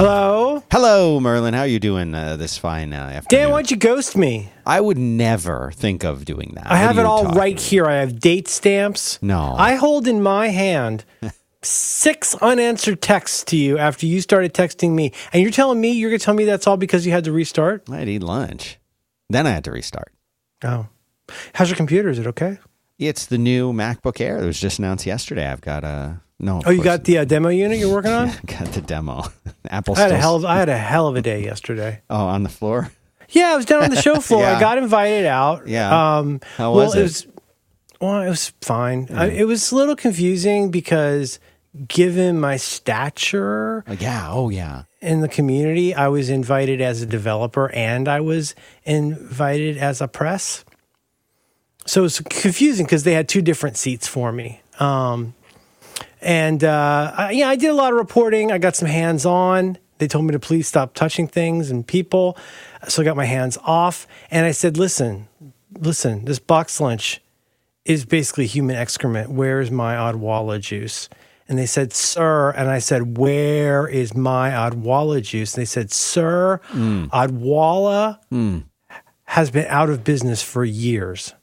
Hello? Hello, Merlin. How are you doing uh, this fine uh, afternoon? Dan, why'd you ghost me? I would never think of doing that. I have it all right about? here. I have date stamps. No. I hold in my hand six unanswered texts to you after you started texting me. And you're telling me you're going to tell me that's all because you had to restart? I'd eat lunch. Then I had to restart. Oh. How's your computer? Is it okay? It's the new MacBook Air that was just announced yesterday. I've got a no. Oh, you got the uh, demo unit you're working on? got the demo. Apple. I had a hell of I had a hell of a day yesterday. Oh, on the floor. Yeah, I was down on the show floor. I got invited out. Yeah. Um, How well, was it? was well, it was fine. I, it was a little confusing because given my stature Like, yeah. Oh, yeah. in the community, I was invited as a developer and I was invited as a press. So it was confusing because they had two different seats for me. Um, and uh, I, yeah, I did a lot of reporting. I got some hands on. They told me to please stop touching things and people. So I got my hands off. And I said, listen, listen, this box lunch is basically human excrement. Where's my Odwalla juice? And they said, sir. And I said, where is my Odwalla juice? And they said, sir, Odwalla has been out of business for years.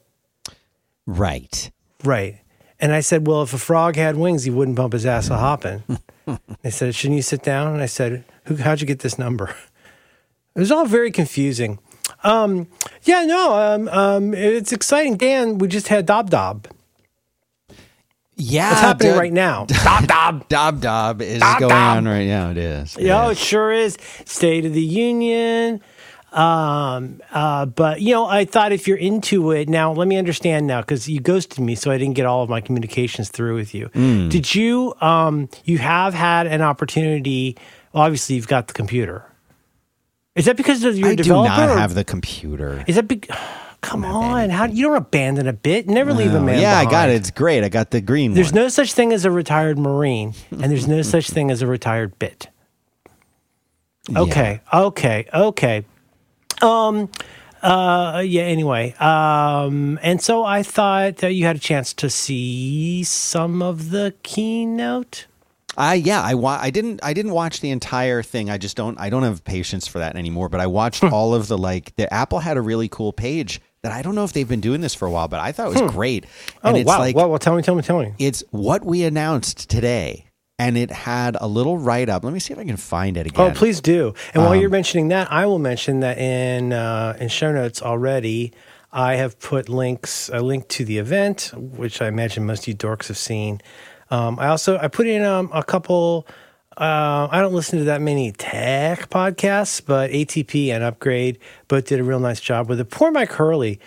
Right. Right. And I said, well, if a frog had wings, he wouldn't bump his ass a hopping. they said, shouldn't you sit down? And I said, Who, how'd you get this number? It was all very confusing. Um, yeah, no, um, um, it's exciting. Dan, we just had Dub Dub. Yeah. What's happening Dob- right now? Dub Dub. Dub Dub is Dob going Dob. on right now. It is. It Yeah, it is. sure is. State of the Union. Um, uh, but you know, I thought if you're into it now, let me understand now because you ghosted me, so I didn't get all of my communications through with you. Mm. Did you? Um, you have had an opportunity. Well, obviously, you've got the computer. Is that because of your I do not have the computer. Is that? Be- Come on, how you don't abandon a bit? Never leave a man. yeah, I got it. It's great. I got the green There's one. no such thing as a retired Marine, and there's no such thing as a retired bit. Okay, okay, okay. Um, uh, yeah. Anyway, um, and so I thought that you had a chance to see some of the keynote. I yeah, I wa- I didn't I didn't watch the entire thing. I just don't I don't have patience for that anymore. But I watched all of the like the Apple had a really cool page that I don't know if they've been doing this for a while, but I thought it was great. And oh it's wow! like well, well, tell me, tell me, tell me. it's what we announced today. And it had a little write up. Let me see if I can find it again. Oh, please do. And while Um, you're mentioning that, I will mention that in uh, in show notes already, I have put links a link to the event, which I imagine most of you dorks have seen. Um, I also I put in um, a couple. Uh, I don't listen to that many tech podcasts, but ATP and Upgrade both did a real nice job with it. Poor Mike Hurley,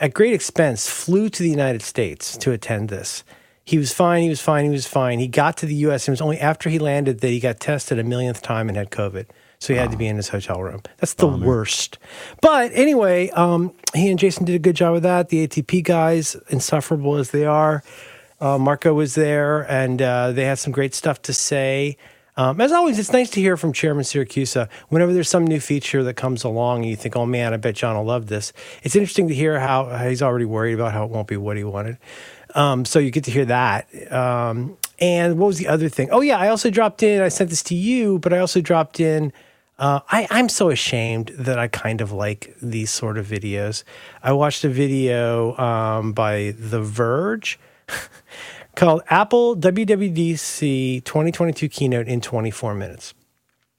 at great expense, flew to the United States to attend this. He was fine. He was fine. He was fine. He got to the U.S. and it was only after he landed that he got tested a millionth time and had COVID. So he had to be in his hotel room. That's the worst. But anyway, um, he and Jason did a good job with that. The ATP guys, insufferable as they are, uh, Marco was there, and uh, they had some great stuff to say. Um, as always, it's nice to hear from Chairman Siracusa whenever there's some new feature that comes along and you think, oh man, I bet John will love this. It's interesting to hear how, how he's already worried about how it won't be what he wanted. Um, so you get to hear that. Um, and what was the other thing? Oh, yeah, I also dropped in, I sent this to you, but I also dropped in. Uh, I, I'm so ashamed that I kind of like these sort of videos. I watched a video um, by The Verge called Apple WWDC 2022 Keynote in 24 Minutes.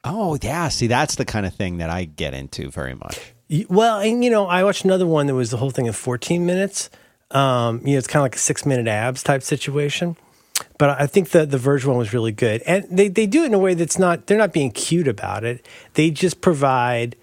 Oh yeah, see that's the kind of thing that I get into very much. Well, and you know, I watched another one that was the whole thing in 14 minutes. Um, you know, it's kind of like a six minute abs type situation. But I think the the Verge one was really good, and they they do it in a way that's not they're not being cute about it. They just provide.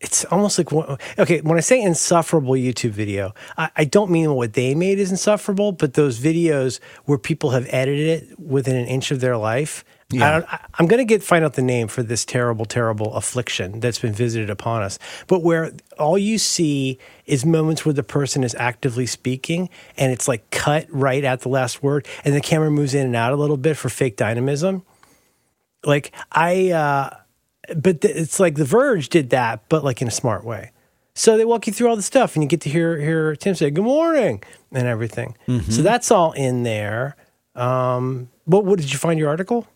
It's almost like okay. When I say insufferable YouTube video, I, I don't mean what they made is insufferable, but those videos where people have edited it within an inch of their life. I Yeah. don't, I, I'm going to get find out the name for this terrible, terrible affliction that's been visited upon us. But where all you see is moments where the person is actively speaking, and it's like cut right at the last word, and the camera moves in and out a little bit for fake dynamism. Like I, uh, but th- it's like The Verge did that, but like in a smart way. So they walk you through all the stuff, and you get to hear hear Tim say "Good morning" and everything. So that's all in there. Um, but what did you find your article?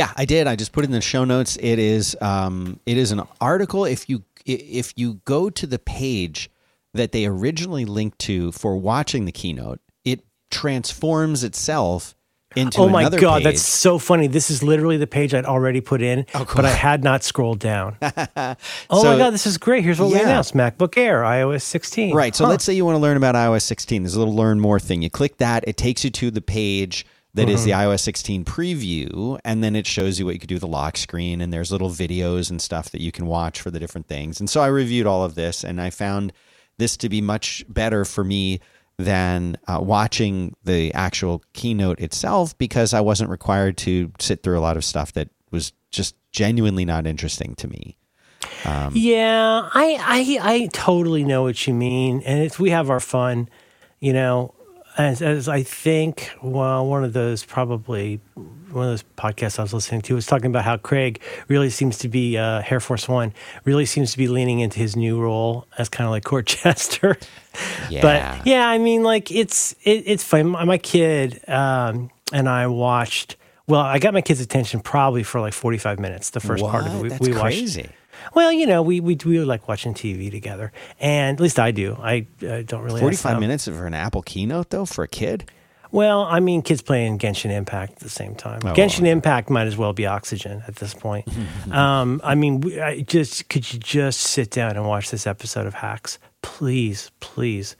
Yeah, I did. I just put it in the show notes. It is um, it is an article. If you if you go to the page that they originally linked to for watching the keynote, it transforms itself into Oh my god, page. that's so funny. This is literally the page I'd already put in, Oh, cool. but I had not scrolled down. oh So- my god, this is great. Here's what we Yeah. announced: MacBook Air, iOS 16. Right. So Huh. let's say you want to learn about iOS 16. There's a little learn more thing. You click that, it takes you to the page that is the iOS 16 preview, and then it shows you what you could do with the lock screen. And there's little videos and stuff that you can watch for the different things. And so I reviewed all of this, and I found this to be much better for me than uh, watching the actual keynote itself because I wasn't required to sit through a lot of stuff that was just genuinely not interesting to me. Yeah, I, I I totally know what you mean, and it's we have our fun, you know. As, as I think, well, one of those probably one of those podcasts I was listening to was talking about how Craig really seems to be uh, Hair Force One really seems to be leaning into his new role as kind of like court jester. Yeah. But yeah, I mean, like it's it, it's fun. My, my kid um, and I watched. Well, I got my kid's attention probably for like forty five minutes. The first part of it, we, That's we watched. crazy. Well, you know, we we we like watching TV together, and at least I do. I, I don't really. 45 minutes for an Apple keynote, though, for a kid? Well, I mean, kids playing Genshin Impact at the same time. Oh, Genshin. Impact might as well be Oxygen at this point. um, I mean, I just could you just sit down and watch this episode of Hacks, please, please,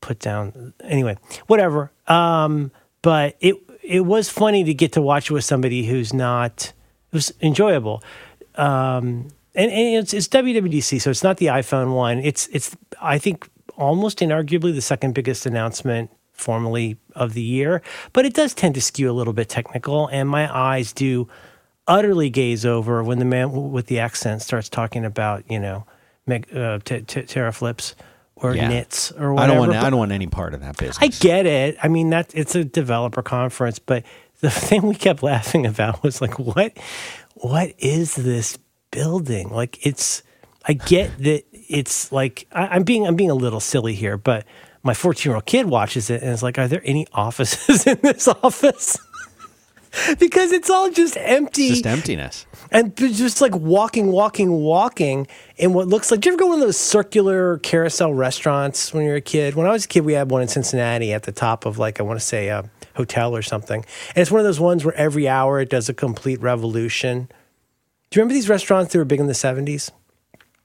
put down. Anyway, whatever. Um, but it it was funny to get to watch it with somebody who's not. It was enjoyable. Um, and, and it's, it's WWDC, so it's not the iPhone one. It's it's I think almost inarguably the second biggest announcement formally of the year, but it does tend to skew a little bit technical, and my eyes do utterly gaze over when the man with the accent starts talking about you know uh, t- t- teraflops or Yeah. nits or whatever. I don't want. but- I don't want any part of that business. I get it. I mean, that it's a developer conference, but the thing we kept laughing about was like, what, what is this building? Like, it's. I get that it's like I, I'm being I'm being a little silly here, but my 14 year old kid watches it and is like, are there any offices in this office? because it's all just empty Just emptiness. and just like walking, walking, walking in what looks like. Do you ever go to one of those circular carousel restaurants when you're a kid? When I was a kid, we had one in Cincinnati at the top of like I want to say a hotel or something, and it's one of those ones where every hour it does a complete revolution. Do you remember these restaurants that were big in the '70s?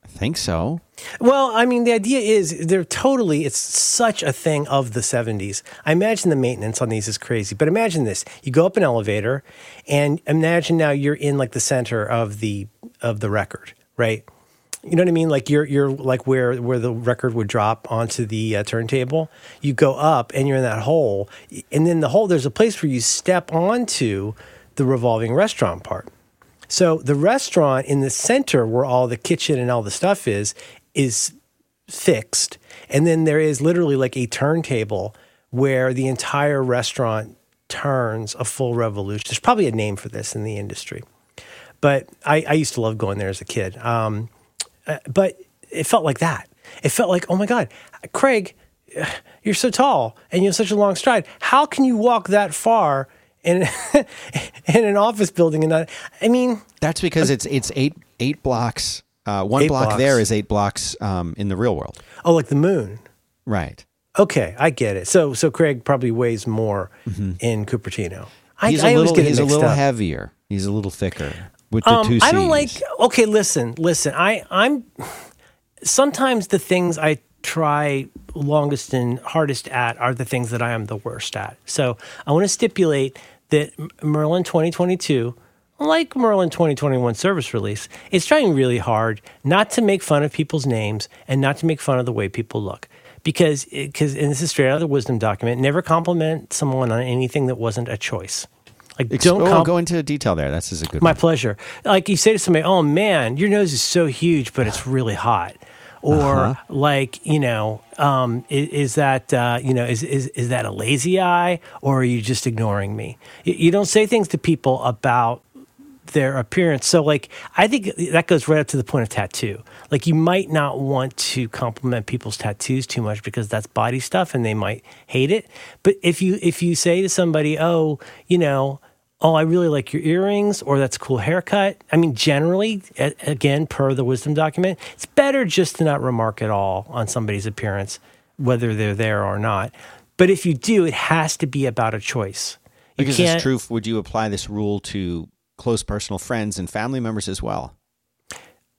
I think so. Well, I mean, the idea is they're totally, it's such a thing of the 70s. I imagine the maintenance on these is crazy, but imagine this. You go up an elevator and imagine now you're in like the center of the of the record, right? You know what I mean? Like you're you're like where where the record would drop onto the uh, turntable. You go up and you're in that hole, and then the hole there's a place where you step onto the revolving restaurant part. So the restaurant in the center where all the kitchen and all the stuff is is fixed. And then there is literally like a turntable where the entire restaurant turns a full revolution. There's probably a name for this in the industry. But I, I used to love going there as a kid. Um, uh, but it felt like that. It felt like, oh my God, Craig, you're so tall and you have such a long stride. How can you walk that far in in an office building and not? I mean, That's because it's it's eight eight blocks. Uh, one Eight block blocks. there is eight blocks um, in the real world. oh, like the moon. Right. Okay, I get it. So so Craig probably weighs more in Cupertino. I, Mm-hmm. He's a little he's a little up. heavier. He's a little thicker with the Um, two C's. I don't like. Okay, listen, listen. I I'm sometimes the things I try longest and hardest at are the things that I am the worst at. So I want to stipulate that Merlin 2022. Like Merlin 2021 service release, is trying really hard not to make fun of people's names and not to make fun of the way people look. Because, eh, because, and this is straight out of the wisdom document, never compliment someone on anything that wasn't a choice. Like, Ex- don't oh, go into detail there. That's is a good my one. pleasure. Like you say to somebody, "Oh man, your nose is so huge, but it's really hot," or Uh-huh. like you know, um, is, is that uh, you know, is, is is that a lazy eye, or are you just ignoring me? You, you don't say things to people about their appearance. So like I think that goes right up to the point of tattoo. Like you might not want to compliment people's tattoos too much because that's body stuff and they might hate it. But if you if you say to somebody, "Oh, you know, oh, I really like your earrings, or that's a cool haircut. I mean, generally, a- again, per the wisdom document, it's better just to not remark at all on somebody's appearance, whether they're there or not. But if you do, it has to be about a choice. You Because it's true. Would you apply this rule to close personal friends and family members as well?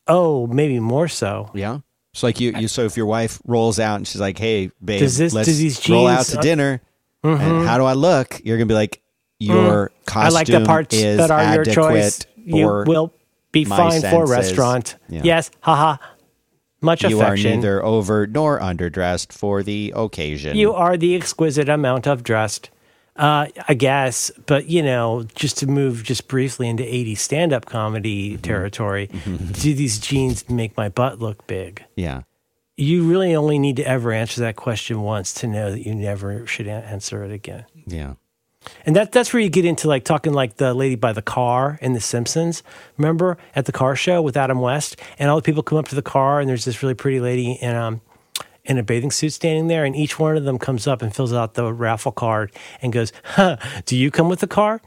Oh, maybe more so. Yeah. So like you, you so if your wife rolls out and she's like, "Hey, babe, Does this- let's do these roll out to dinner," and mm-hmm. how do I look? You're gonna be like, "Your costume Mm. I like the parts is that are your choice. You will be fine for a restaurant. Yeah. Yes, haha. Much you affection. are neither over nor underdressed for the occasion." You are the exquisite amount of dressed. Uh, I guess, but you know, just to move just briefly into 80s stand up comedy Mm-hmm. territory, do these jeans make my butt look big? yeah. You really only need to ever answer that question once to know that you never should answer it again. Yeah. And that that's where you get into like talking like the lady by the car in The Simpsons. Remember at the car show with Adam West, and all the people come up to the car, and there's this really pretty lady in um in a bathing suit standing there, and each one of them comes up and fills out the raffle card and goes, "Huh, do you come with the car?"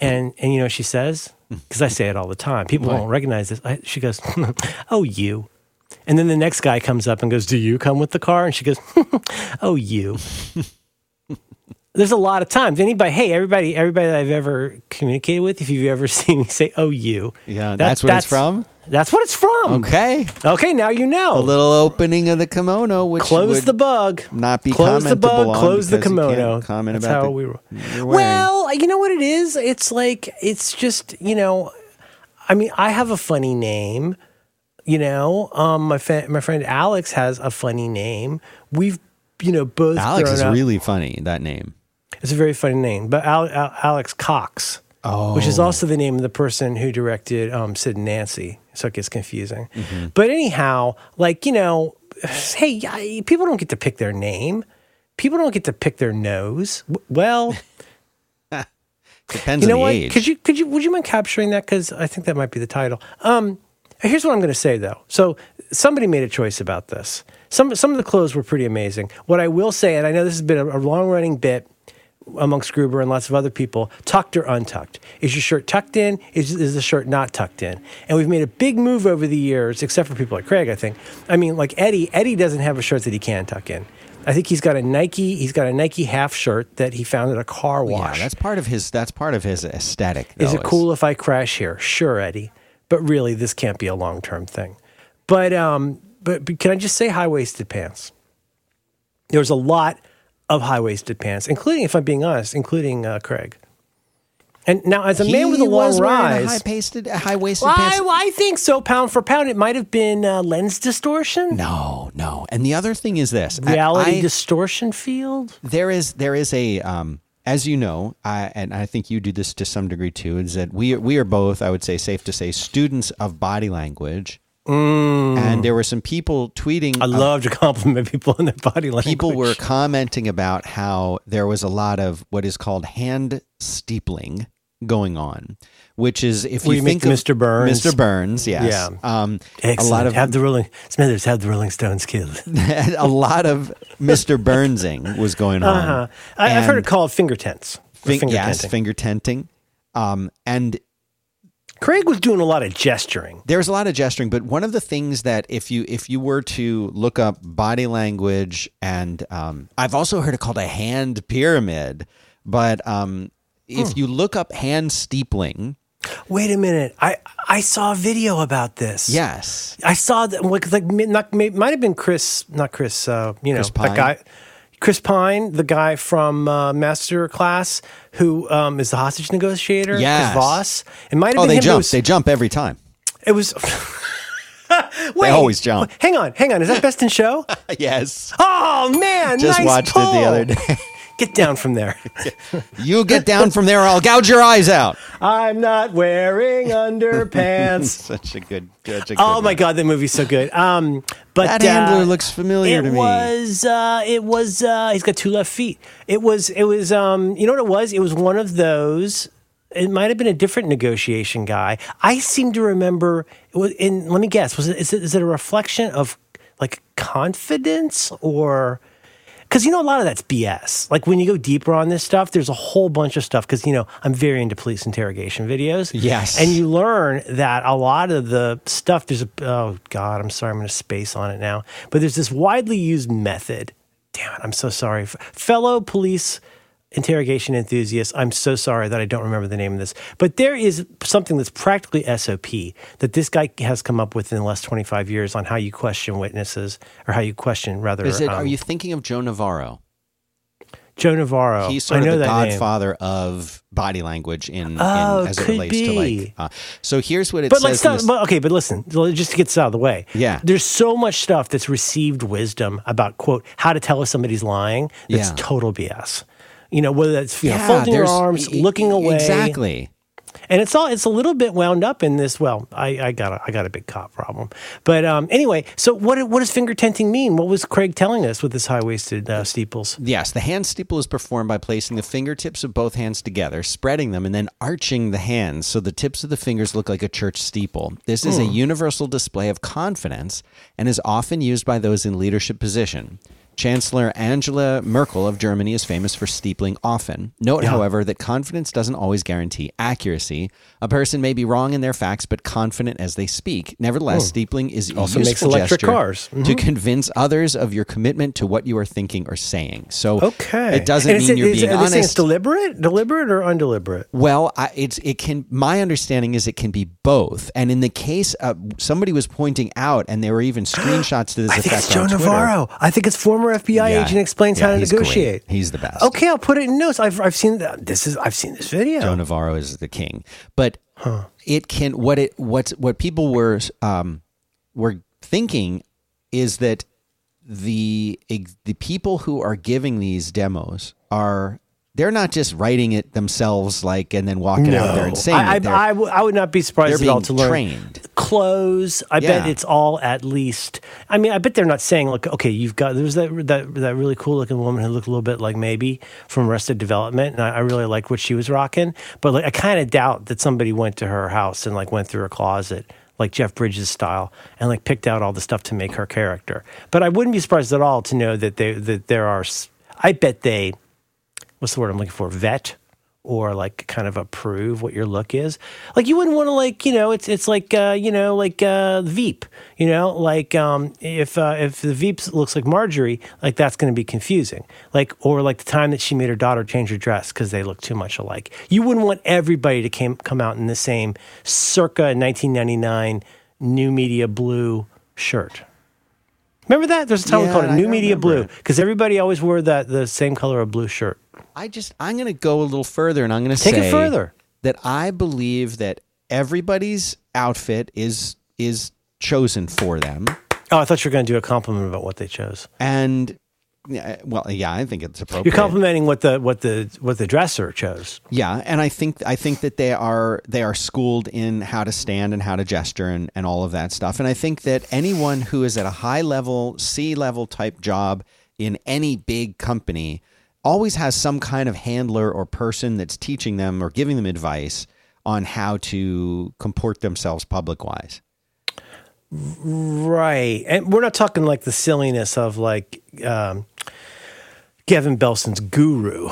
And and you know what she says because I say it all the time. People won't recognize this. I, she goes, "Oh, you." And then the next guy comes up and goes, "Do you come with the car?" And she goes, "Oh, you." There's a lot of times. Anybody, hey, everybody, everybody that I've ever communicated with, if you've ever seen me say, "Oh, you," Yeah. that- that's what it's from. That's what it's from. Okay. Okay, now you know. A little opening of the kimono, which close the bug. not be close the bug. Close the because you can't kimono. comment That's about how the- we were. Well, you know what it is. It's like it's just you know. I mean, I have a funny name. You know, um, my fa- my friend Alex has a funny name. We've you know both. Alex is up- really funny. That name. It's a very funny name, but Al- Al- Alex Cox, which is also the name of the person who directed um, Sid and Nancy. So it gets confusing. But anyhow, like you know, hey, I- people don't get to pick their name. People don't get to pick their nose. Well, Depends you know on the what? age. Could you could you would you mind capturing that? Because I think that might be the title. Um, here's what I'm going to say though. So somebody made a choice about this. Some some of the clothes were pretty amazing. What I will say, and I know this has been a, a long running bit amongst Gruber and lots of other people, tucked or untucked. Is your shirt tucked in? Is, is the shirt not tucked in? And we've made a big move over the years, except for people like Craig, I think. I mean, like Eddie, Eddie doesn't have a shirt that he can tuck in. I think he's got a Nike, he's got a Nike half shirt that he found at a car wash. Yeah, that's part of his. That's part of his aesthetic. Is though, it cool if I crash here? Sure, Eddie. But really, this can't be a long term thing. But um, but, but can I just say high waisted pants? There's a lot of high waisted pants, including, if I'm being honest, including uh, Craig. And now, as a man with a He long rise, high-pasted, high-waisted I, pants. I think so. Pound for pound, it might have been uh, lens distortion, No, no. And the other thing is this: reality I- distortion field. there is there is a um, as you know, I, and I think you do this to some degree too. Is that we we are both, I would say, safe to say, students of body language. And there were some people tweeting. Mm. I love to compliment people on their body language. people were commenting about how there was a lot of what is called hand steepling going on, which is if you you think of Mr. Burns. Mr. Burns, yes, Yeah. um, a lot of have the Rolling Smithers have the Rolling Stones killed. a lot of Mr. Burnsing was going on. Uh-huh. I, I've heard it called finger tents. finger yes, tenting. finger tenting. Um, and Craig was doing a lot of gesturing. there's a lot of gesturing, but one of the things that if you if you were to look up body language and um, I've also heard it called a hand pyramid, but um, if Hmm. you look up hand steepling, Wait a minute. I I saw a video about this. yes, I saw that. Like, like not, might have been Chris, not Chris. Uh, you know, Chris Pine? that guy, Chris Pine, the guy from uh, Master Class, who um, is the hostage negotiator. Yes. Chris Voss. It might have oh been they him. but jump, was- they jump every time. It was. Wait, always jump. Hang on, hang on. Is that Best in Show? yes, Oh man, just nice watched pull. it the other day. Get down from there. you get down from there, or I'll gouge your eyes out. I'm not wearing underpants. Such a good, such a good oh my one. god, that movie's so good. Um, but That uh, looks familiar it to me. was. Uh, it was. Uh, he's got two left feet. It was. It was. Um, you know what it was? It was one of those. It might have been a different negotiation guy. I seem to remember. It was in. Let me guess. Was it? Is it? Is it a reflection of like confidence or? Because you know a lot of that's BS. Like when you go deeper on this stuff, there's a whole bunch of stuff. Because you know I'm very into police interrogation videos. Yes. and you learn that a lot of the stuff. There's a oh god, I'm sorry, I'm going to space on it now. But there's this widely used method. Damn it, I'm so sorry, fellow police interrogation enthusiasts. I'm so sorry that I don't remember the name of this, but there is something that's practically SOP that this guy has come up with in the last 25 years on how you question witnesses or how you question rather. Is it? um, are you thinking of Joe Navarro? Joe Navarro? He's sort I know of the that name. godfather of body language in, Oh, in as it relates to like. Uh, so here's what it But says. like this- but okay, but listen, just to get this out of the way. Yeah. There's so much stuff that's received wisdom about quote how to tell if somebody's lying. That's Yeah. total BS. You know, whether that's you know, folding your arms, e- looking away. Exactly. and it's all it's a little bit wound up in this. Well, I, I got a, I got a big cop problem, but um, anyway. So what what does finger tenting mean? What was Craig telling us with this high waisted uh, steeples? Yes, the hand steeple is performed by placing the fingertips of both hands together, spreading them, and then arching the hands so the tips of the fingers look like a church steeple. This is a universal display of confidence and is often used by those in leadership position. Chancellor Angela Merkel of Germany is famous for steepling often. Note, however, that confidence doesn't always guarantee accuracy. A person may be wrong in their facts, but confident as they speak. Nevertheless, steepling is a Also makes electric cars. to convince others of your commitment to what you are thinking or saying. So Okay, it doesn't And mean it- you're being they saying It's honest. deliberate, deliberate or undeliberate? Well, I, it's it can. My understanding is it can be both. And in the case, uh, somebody was pointing out, and there were even screenshots to this I think it's Joe. Navarro. I think it's former FBI Yeah. agent explains Yeah, how to he's negotiate. great. He's the best. Okay, I'll put it in notes. I've I've seen that. This is I've seen this video. Joe Navarro is the king. But it can what it what what people were um, were thinking is that the the people who are giving these demos are they're not just writing it themselves like and then walking out there and saying I, I, it. They're, I, w- I would not be surprised at all to learn trained. clothes. I bet it's all at least. I mean, I bet they're not saying like, okay, you've got there was that that that really cool looking woman who looked a little bit like maybe from Arrested Development, and I, I really liked what she was rocking. But like, I kind of doubt that somebody went to her house and like went through her closet. Like Jeff Bridges style, and like picked out all the stuff to make her character. But I wouldn't be surprised at all to know that they that there are. I bet they what's the word I'm looking for? Vet or like kind of approve what your look is. Like you wouldn't want to like, you know, it's it's like uh, you know, like uh Veep, you know, like um if uh if the Veep looks like Marjorie, like that's going to be confusing. Like or like the time that she made her daughter change her dress cuz they look too much alike. You wouldn't want everybody to came, come out in the same circa 1999 new media blue shirt. Remember that? There's a time we Yeah, called it new media blue because everybody always wore that the same color of blue shirt. I just I'm going to go a little further, and I'm going to Take it further. that I believe that everybody's outfit is is chosen for them, Oh, I thought you were going to do a compliment about what they chose. and yeah, well, yeah, I think it's appropriate. You're complimenting what the what the what the dresser chose. Yeah, and I think I think that they are they are schooled in how to stand and how to gesture and, and all of that stuff. And I think that anyone who is at a high level, C level type job in any big company always has some kind of handler or person that's teaching them or giving them advice on how to comport themselves public wise. Right, and we're not talking like the silliness of like um, Gavin Belson's guru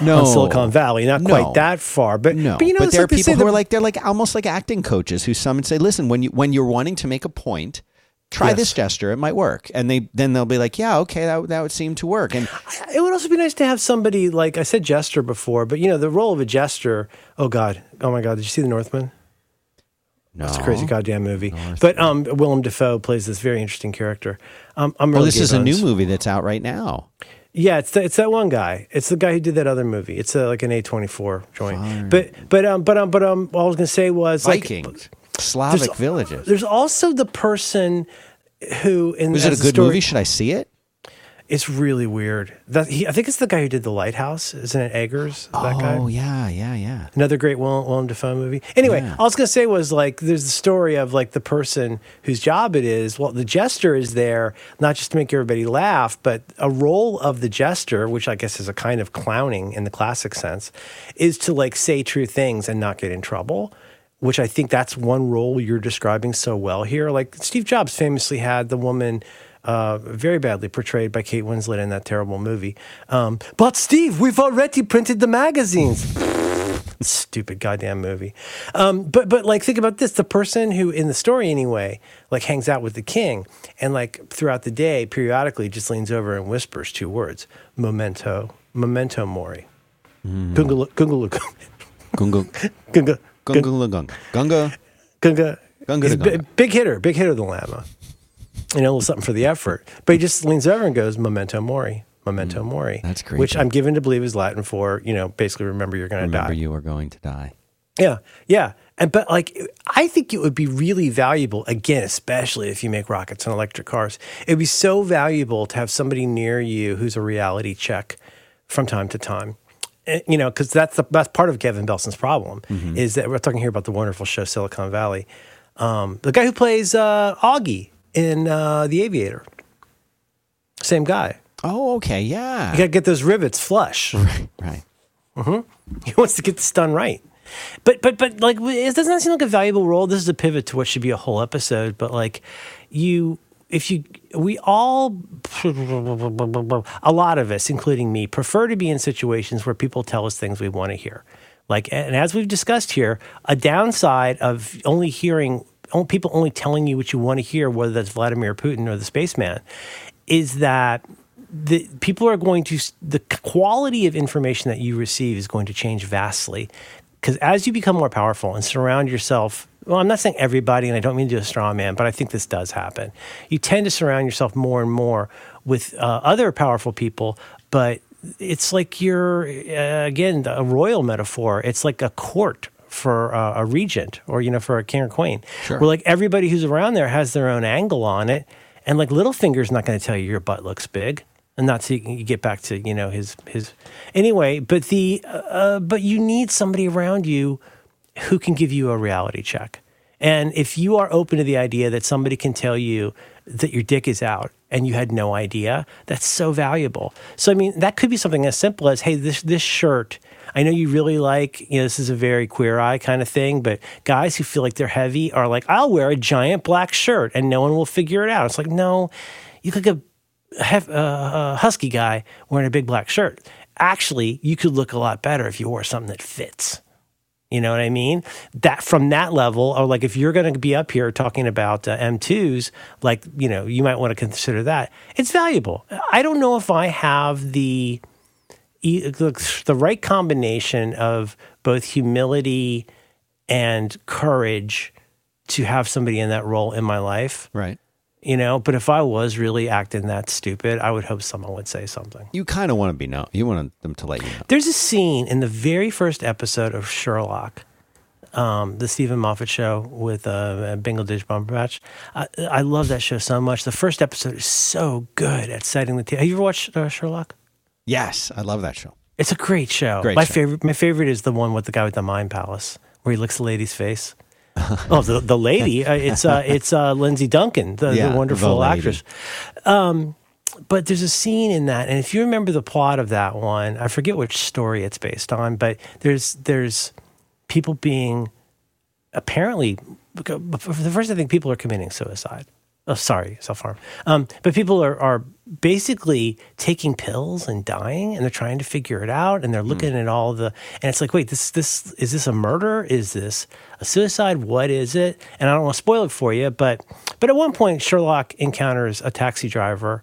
No. on Silicon Valley. Not No. quite that far, but No, but you know, it's there like are people who are like they're like almost like acting coaches who some and say, "Listen, when you when you're wanting to make a point, try Yes. this gesture; it might work." And they then they'll be like, "Yeah, okay, that that would seem to work." And It would also be nice to have somebody like I said, gesture before, but you know, the role of a gesture. Oh God, oh my God, did you see the Northman? No, It's a crazy goddamn movie. But um, Willem Dafoe plays this very interesting character. Um, I'm Well, really this is a new movie that's out right now. Yeah, it's the, it's that one guy. It's the guy who did that other movie. It's a, like an A twenty four joint. But but um but um but um what I was gonna say was Vikings, like Slavic there's- villages. there's also the person who in Was it a good story- movie? Should I see it? It's really weird. That he, I think it's the guy who did the Lighthouse. Isn't it Eggers? That guy. Oh yeah, yeah, yeah. Another great Willem, Willem Dafoe movie. Anyway, Yeah. all I was gonna say was like, there's the story of like the person whose job it is. Well, the jester is there not just to make everybody laugh, but a role of the jester, which I guess is a kind of clowning in the classic sense, is to like say true things and not get in trouble. Which I think that's one role you're describing so well here. Like Steve Jobs famously had the woman uh, very badly portrayed by Kate Winslet in that terrible movie. Um, but Steve, we've already printed the magazines. Stupid goddamn movie. Um, but but like think about this: the person who in the story anyway, like hangs out with the king, and like throughout the day, periodically just leans over and whispers two words: "Memento, memento mori." Gunga, gunga, gunga, Gunga, gunga, gunga, big hitter, big hitter, the Lama. You know, a little something for the effort. But he just leans over and goes, "Memento mori." Memento mori. Mm, that's great. Which I'm given to believe is Latin for, you know, basically remember you're going to die. Remember, you are going to die. Yeah, yeah. And but like I think it would be really valuable again, especially if you make rockets and electric cars. It'd be so valuable to have somebody near you who's a reality check from time to time. Eh, You know, because that's the that's part of Kevin Belson's problem is that we're talking here about the wonderful show Silicon Valley. Um, the guy who plays uh, Augie in uh, The Aviator, same guy. Oh, okay. Yeah. You got to get those rivets flush. right. Right. He wants to get this done right. But but but like it doesn't seem like a valuable role? This is a pivot to what should be a whole episode. But like you, if you, we all, a lot of us, including me, prefer to be in situations where people tell us things we want to hear. Like and as we've discussed here, a downside of only hearing people only telling you what you want to hear, whether that's Vladimir Putin or the spaceman, is that the people are going to the quality of information that you receive is going to change vastly. Because as you become more powerful and surround yourself well i'm not saying everybody and i don't mean to do a straw man but i think this does happen. You tend to surround yourself more and more with uh, other powerful people but it's like you're uh, again a royal metaphor. It's like a court for uh, a regent or you know for a king or queen Sure. where like everybody who's around there has their own angle on it and like Littlefinger's not going to tell you your butt looks big, and not so you can get back to you know his his. Anyway, but the uh, but you need somebody around you who can give you a reality check, and if you are open to the idea that somebody can tell you that your dick is out and you had no idea, that's so valuable. So I mean, that could be something as simple as, hey, this this shirt. I know you really like, you know, this is a very queer eye kind of thing, but guys who feel like they're heavy are like, I'll wear a giant black shirt and no one will figure it out. It's like, no, you look like a, a husky guy wearing a big black shirt. Actually, you could look a lot better if you wore something that fits. You know what I mean? That from that level, or like if you're going to be up here talking about uh, M2s, like, you know, you might want to consider that. It's valuable. I don't know if I have the the right combination of both humility and courage to have somebody in that role in my life, Right. You know. But if I was really acting that stupid, I would hope someone would say something. You kind of want to be known. You want them to let you know. There's a scene in the very first episode of Sherlock, um, the Steven Moffat show with uh, Bingle Dish Bumberbatch. I, I love that show so much. The first episode is so good at setting the table. Have you ever watched uh, Sherlock? Yes, I love that show. It's a great show. Great my show. favorite. My favorite is the one with the guy with the mind palace, where he licks the lady's face. oh, the the lady. Uh, it's uh, it's uh, Lindsay Duncan, the, Yeah, the the wonderful lady. actress. Um, but there's a scene in that, and if you remember the plot of that one, I forget which story it's based on, but there's there's people being apparently for the first I think people are committing suicide. Oh, sorry, self harm. Um, but people are are basically taking pills and dying, and they're trying to figure it out, and they're hmm. looking at all the, and it's like, wait, this this is this a murder? Is this a suicide? What is it? And I don't want to spoil it for you, but but at one point, Sherlock encounters a taxi driver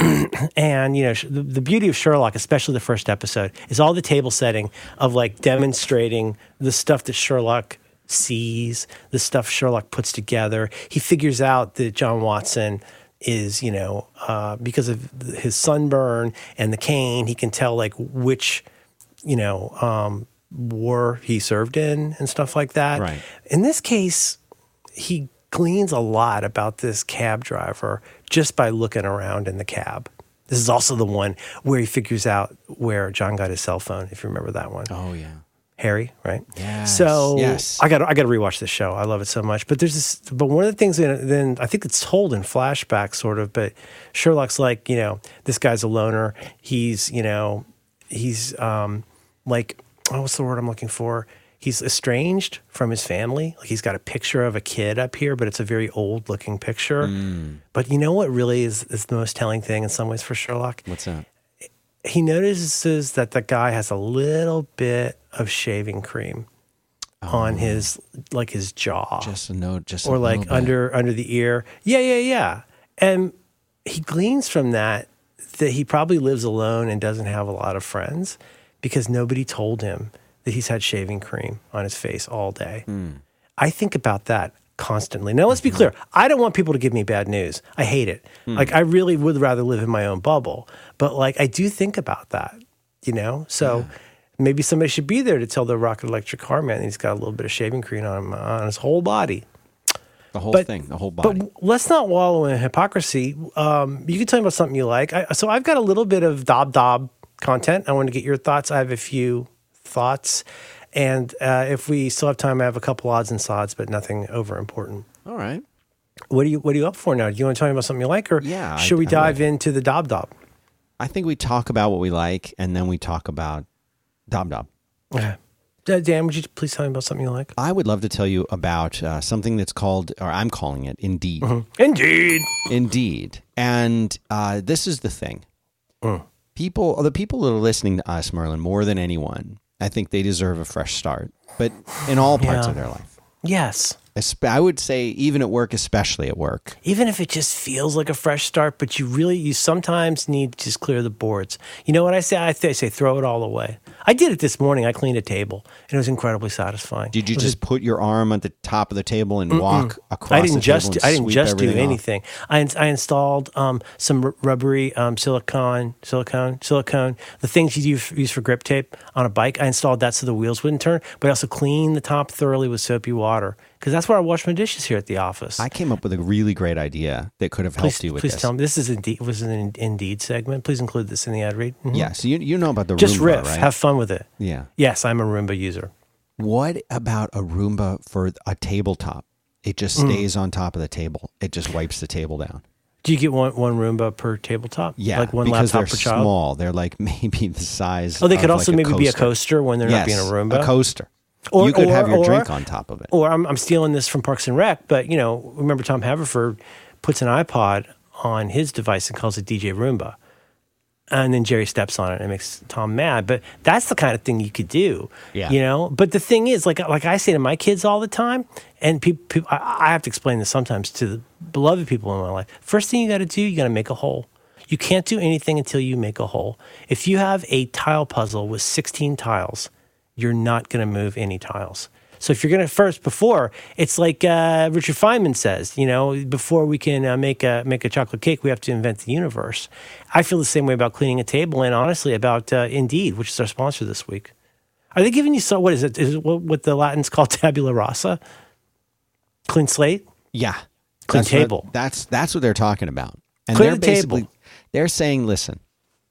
and you know the, the beauty of sherlock especially the first episode is all the table setting of like demonstrating the stuff that sherlock sees the stuff sherlock puts together he figures out that john watson is you know uh, because of his sunburn and the cane he can tell like which you know um, war he served in and stuff like that Right. in this case he gleans a lot about this cab driver just by looking around in the cab. This is also the one where he figures out where John got his cell phone, if you remember that one. Oh yeah. Harry, right? Yes, So yes. I got I got to rewatch this show. I love it so much. But there's this. But one of the things that then I think it's told in flashback, sort of. But Sherlock's like, you know, this guy's a loner. He's, you know, he's um, like, oh, what's the word I'm looking for? he's estranged from his family. Like he's got a picture of a kid up here, but it's a very old looking picture. But you know what really is, is the most telling thing in some ways for Sherlock? What's that? He notices that the guy has a little bit of shaving cream on his like his jaw Just a note, just a or like little bit. under under the ear. Yeah, yeah, yeah. And he gleans from that that he probably lives alone and doesn't have a lot of friends because nobody told him that he's had shaving cream on his face all day. Hmm. I think about that constantly. Now, let's be clear. I don't want people to give me bad news. I hate it. Hmm. Like I really would rather live in my own bubble. But like I do think about that, you know? So maybe somebody should be there to tell the rocket electric car man he's got a little bit of shaving cream on him, on his whole body. the whole but- thing, the whole body. But let's not wallow in hypocrisy. Um, you can tell me about something you like. I, so I've got a little bit of Dub Dub content. I want to get your thoughts. I have a few thoughts. And uh, if we still have time, I have a couple odds and sods, but nothing over important. All right. What are you What are you up for now? Do you want to tell me about something you like, or Yeah, I- should we dive into the Dub Dub? I think we talk about what we like, and then we talk about Dub Dub. Okay. Uh, Dan, would you please tell me about something you like? I would love to tell you about uh, something that's called, or I'm calling it Indeed. Indeed. Indeed. And uh, this is the thing. Mm. People, the people that are listening to us, Merlin, more than anyone, I think they deserve a fresh start. But in all parts Yeah. of their life, Yes. I would say even at work, especially at work. even if it just feels like a fresh start, but you really, you sometimes need to just clear the boards. You know what I say? I, th- I say throw it all away. I did it this morning. I cleaned a table, and it was incredibly satisfying. Did you just put your arm at the top of the table and walk across I didn't the just I didn't just do off? anything. I, I installed um, some rubbery um, silicone, silicone, silicone, the things you use, use for grip tape on a bike. I installed that so the wheels wouldn't turn, but I also cleaned the top thoroughly with soapy water because that's where I wash my dishes here at the office. I came up with a really great idea that could have helped please you with please this. tell me this is indeed was an Indeed segment. Please include this in the ad read. Mhm. Yeah, so you, you know about the Just Roomba, riff, right? have fun with it. yeah. Yes, I'm a Roomba user. What about a Roomba for a tabletop? It just Hmm. stays on top of the table. It just wipes the table down. Do you get one one Roomba per tabletop? Yeah, like one laptop per child. small. They're like maybe the size. Oh, they could like also maybe be a coaster when they're yes, not being a Roomba. A coaster. Or- you could or- have your or- drink on top of it. or I'm, I'm stealing this from Parks and Rec, but you know, remember Tom Haverford puts an iPod on his device and calls it DJ Roomba. And then Jerry steps on it and makes Tom mad. But that's the kind of thing you could do. Yeah. You know? But the thing is, like like I say to my kids all the time, and people, people I, I have to explain this sometimes to the beloved people in my life. First thing you gotta do, you gotta make a hole. You can't do anything until you make a hole. If you have a tile puzzle with 16 tiles, you're not going to move any tiles. So if you're going to first before, it's like uh, Richard Feynman says, you know, before we can uh, make a make a chocolate cake, we have to invent the universe. I feel the same way about cleaning a table, and honestly about uh, Indeed, which is our sponsor this week. Are they giving you so? What is it? Is it what, what the Latins call tabula rasa? Clean slate. Yeah. Clean That's what- table. that's that's what they're talking about. And Clear they're the table. Hmm. they're saying, listen,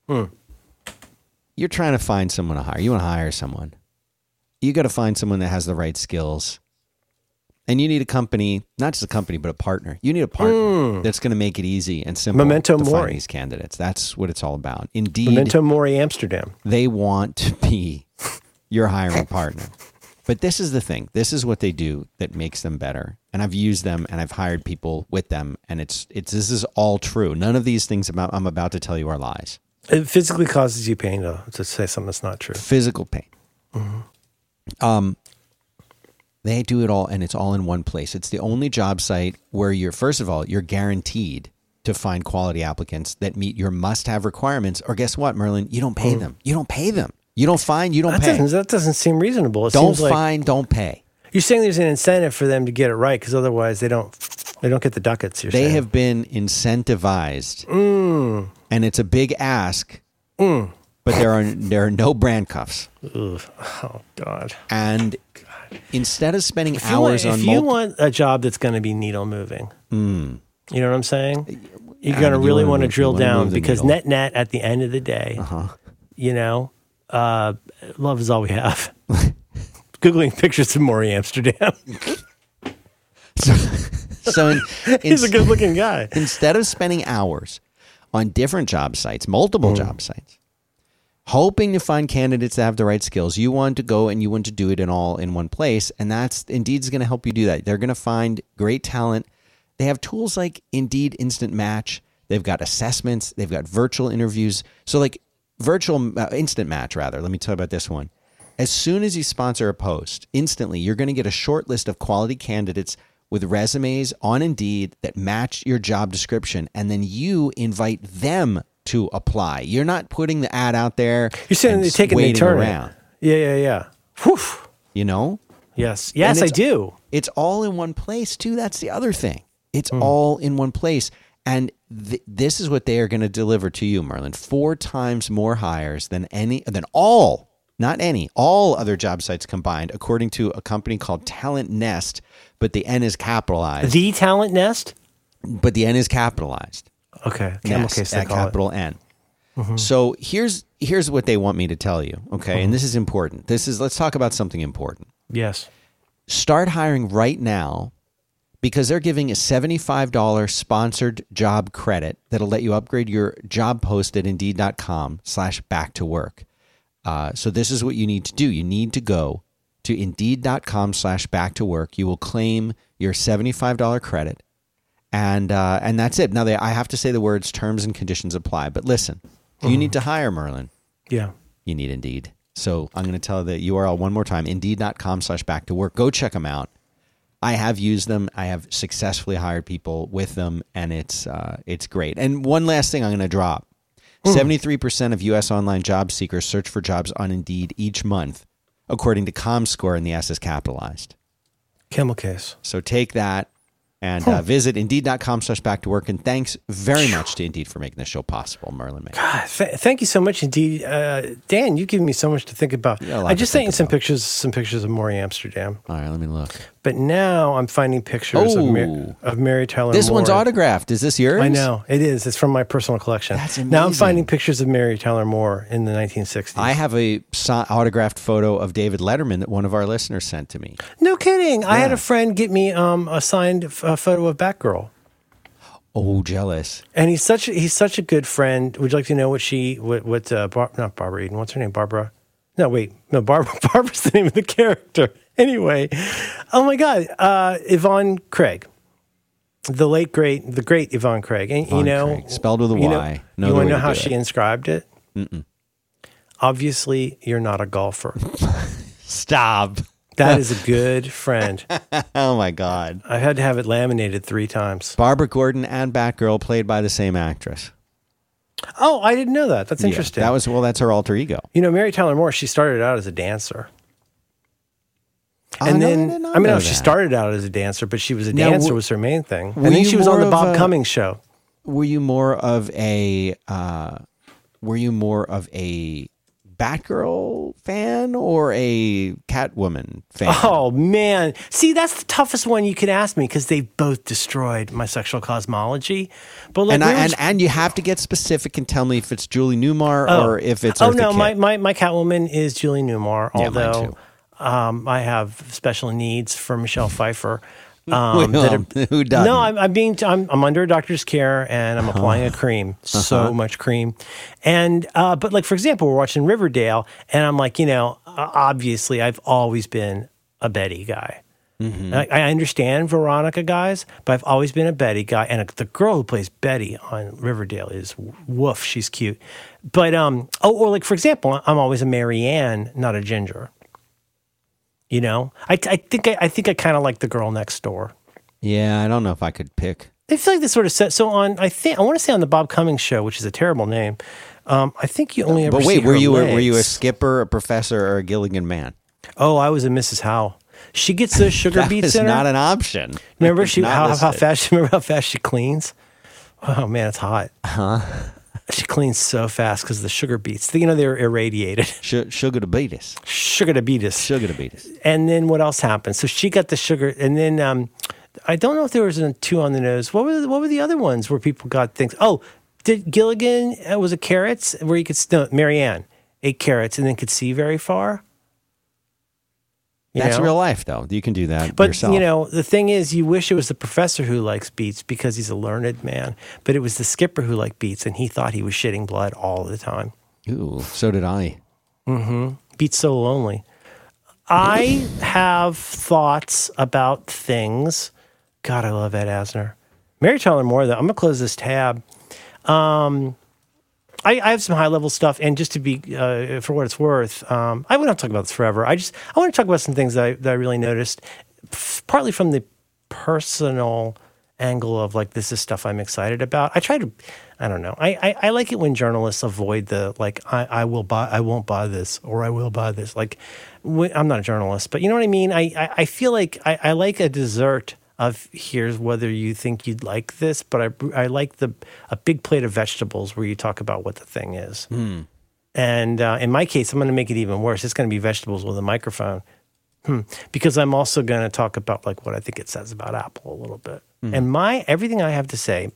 you're trying to find someone to hire. You want to hire someone. You got to find someone that has the right skills. And you need a company, not just a company, but a partner. You need a partner mm. that's going to make it easy and simple. Memento to mori. find these candidates. That's what it's all about. Indeed, Memento Mori, Amsterdam. they want to be your hiring partner. But this is the thing. This is what they do that makes them better. And I've used them and I've hired people with them and it's it's this is all true. None of these things about I'm about to tell you are lies. It physically causes you pain to, to say something that's not true. Physical pain. Mm-hmm. Um they do it all and it's all in one place. It's the only job site where you're first of all, you're guaranteed to find quality applicants that meet your must-have requirements or guess what, Merlin, you don't pay them. You don't pay them. You don't find, you don't That pay. doesn't, that doesn't seem reasonable. It Don't seems like find, don't pay. you're saying there's an incentive for them to get it right because otherwise they don't they don't get the ducats. You're They saying. have been incentivized, Mm. and it's a big ask. But there are there are no brand cuffs, Ugh. Oh God! and instead of spending If you, want, hours on if you want a job that's going to be needle moving, you know what I'm saying? You're going to really want to drill down because net net at the end of the day, Uh-huh. you know, uh, love is all we have. Googling pictures of Morey Amsterdam. so in, He's a good looking guy. instead of spending hours on different job sites, multiple Mm. job sites, hoping to find candidates that have the right skills. You want to go and you want to do it in all in one place, and that's Indeed's going to help you do that. They're going to find great talent. They have tools like Indeed Instant Match. They've got assessments. They've got virtual interviews. So like virtual uh, instant match rather. Let me tell you about this one. As soon as you sponsor a post, instantly you're going to get a short list of quality candidates with resumes on Indeed that match your job description, and then you invite them to apply. You're not putting the ad out there. You're saying they're taking the turn. around. Yeah, yeah, yeah. Whew. You know, Yes, yes, I do. it's all in one place too. That's the other thing. It's Hmm. all in one place, and th- this is what they are going to deliver to you, Merlin. Four times more hires than any than all, not any, all other job sites combined, according to a company called TalentNest. But the N is capitalized. The talent nest. but the N is capitalized. Okay, camel Nest, case they at call it. capital N. So here's here's what they want me to tell you. Okay, and this is important. This is let's talk about something important. Yes. start hiring right now because they're giving a $75 sponsored job credit that'll let you upgrade your job post at indeed.com slash back to work uh, so this is what you need to do you need to go to indeed.com slash back to work you will claim your $75 credit and uh, and that's it now they, i have to say the words terms and conditions apply but listen you need to hire merlin Yeah. you need Indeed. So I'm going to tell the URL one more time, indeed.com slash back to work. Go check them out. I have used them. I have successfully hired people with them, and it's uh, it's great. And one last thing I'm going to drop. 73% of U.S. online job seekers search for jobs on Indeed each month, according to ComScore, and the S is capitalized. Camel case. So take that and uh, visit Indeed.com slash back to work. And thanks very much to Indeed for making this show possible, Merlin Mann. God, th- thank you so much indeed, uh, Dan. You've given me so much to think about. Yeah, I just sent you some pictures, some pictures of Morey Amsterdam, All right, let me look. But now I'm finding pictures of, Oh. Mar- of Mary Tyler. This one's autographed. Is this yours? I know it is. It's from my personal collection. That's Now I'm finding pictures of Mary Tyler Moore in the 1960s. I have a autographed photo of David Letterman that one of our listeners sent to me. no kidding. I had a friend get me um, a signed f- a photo of Batgirl, Oh, jealous. and he's such a, he's such a good friend. Would you like to know what she what what uh, Bar- not Barbara Eden? What's her name? Barbara. No, wait, no, Barbara. Barbara's the name of the character. Anyway, oh my God, uh, Yvonne Craig, the late great, the great Yvonne Craig, and you know, Craig, spelled with a you know- No you want to know how she it. inscribed it? Obviously, you're not a golfer. Stop. That is a good friend. Oh my God. I had to have it laminated three times. Barbara Gordon and Batgirl played by the same actress. Oh, I didn't know that. That's Yeah, interesting. that was well. That's her alter ego. you know, Mary Tyler Moore. She started out as a dancer, Oh, and no, I then did not I, mean, know no, she that. started out as a dancer, but she was a Now, dancer w- was her main thing, were and then she was on the Bob a- Cummings show. Were you more of a? Uh, were you more of a Batgirl fan or a Catwoman fan? Oh man, see, that's the toughest one you can ask me because they both destroyed my sexual cosmology. But like, and, I, were and and you have to get specific and tell me if it's Julie Newmar Oh. or if it's oh Eartha no, Kitt. my, my my Catwoman is Julie Newmar. Yeah, mine Although too. Um, I have special needs for Michelle Pfeiffer. Um, are- who doesn't? No, I'm, I'm being I'm, I'm under a doctor's care and I'm applying Uh-huh. a cream, so much cream, and uh, but like for example, we're watching Riverdale, and I'm like, you know, obviously I've always been a Betty guy. Mm-hmm. I, I understand Veronica guys, but I've always been a Betty guy, and the girl who plays Betty on Riverdale is woof. She's cute, but um, oh, or like for example, I'm always a Mary Ann, not a Ginger. You know, I, I think I, I think I kind of like the girl next door. Yeah, I don't know if I could pick. I feel like this sort of set. So on, I think I want to say on the Bob Cummings show, which is a terrible name. Um, I think you only ever. But wait, were you a, were you a skipper, a professor, or a Gilligan man? Oh, I was a Mrs. Howell. She gets those sugar beets in not an option. remember she how, how fast? Remember how fast she cleans? Oh man, it's hot. Huh? She cleans so fast because the sugar beets. You know they're irradiated. Sugar to beat. Sugar to beat. Sugar to beat. And then what else happened? So she got the sugar, and then um, I don't know if there was a two on the nose. What were the, what were the other ones where people got things? Oh, did Gilligan uh, was it carrots where you could no, Mary Ann ate carrots and then could see very far. You That's know? real life, though. You can do that But yourself. you know, the thing is, you wish it was the professor who likes beets because he's a learned man. But it was the skipper who liked beets, and he thought he was shitting blood all the time. Ooh, so did I. Beats so lonely. I have thoughts about things. God, I love Ed Asner. Mary Tyler Moore, though. I'm gonna close this tab. Um, I, I have some high level stuff, and just to be uh, for what it's worth, um, I won't talk about this forever. I just I want to talk about some things that I, that I really noticed, partly from the personal angle of like this is stuff I'm excited about. I try to, I don't know. I, I, I like it when journalists avoid the like I, I will buy I won't buy this or I will buy this. Like I'm not a journalist, but you know what I mean. I I, I feel like I, I like a dessert of here's whether you think you'd like this, but I I like the a big plate of vegetables where you talk about what the thing is. And uh, in my case, I'm going to make it even worse. It's going to be vegetables with a microphone. Hmm. Because I'm also going to talk about like what I think it says about Apple a little bit. And my everything I have to say,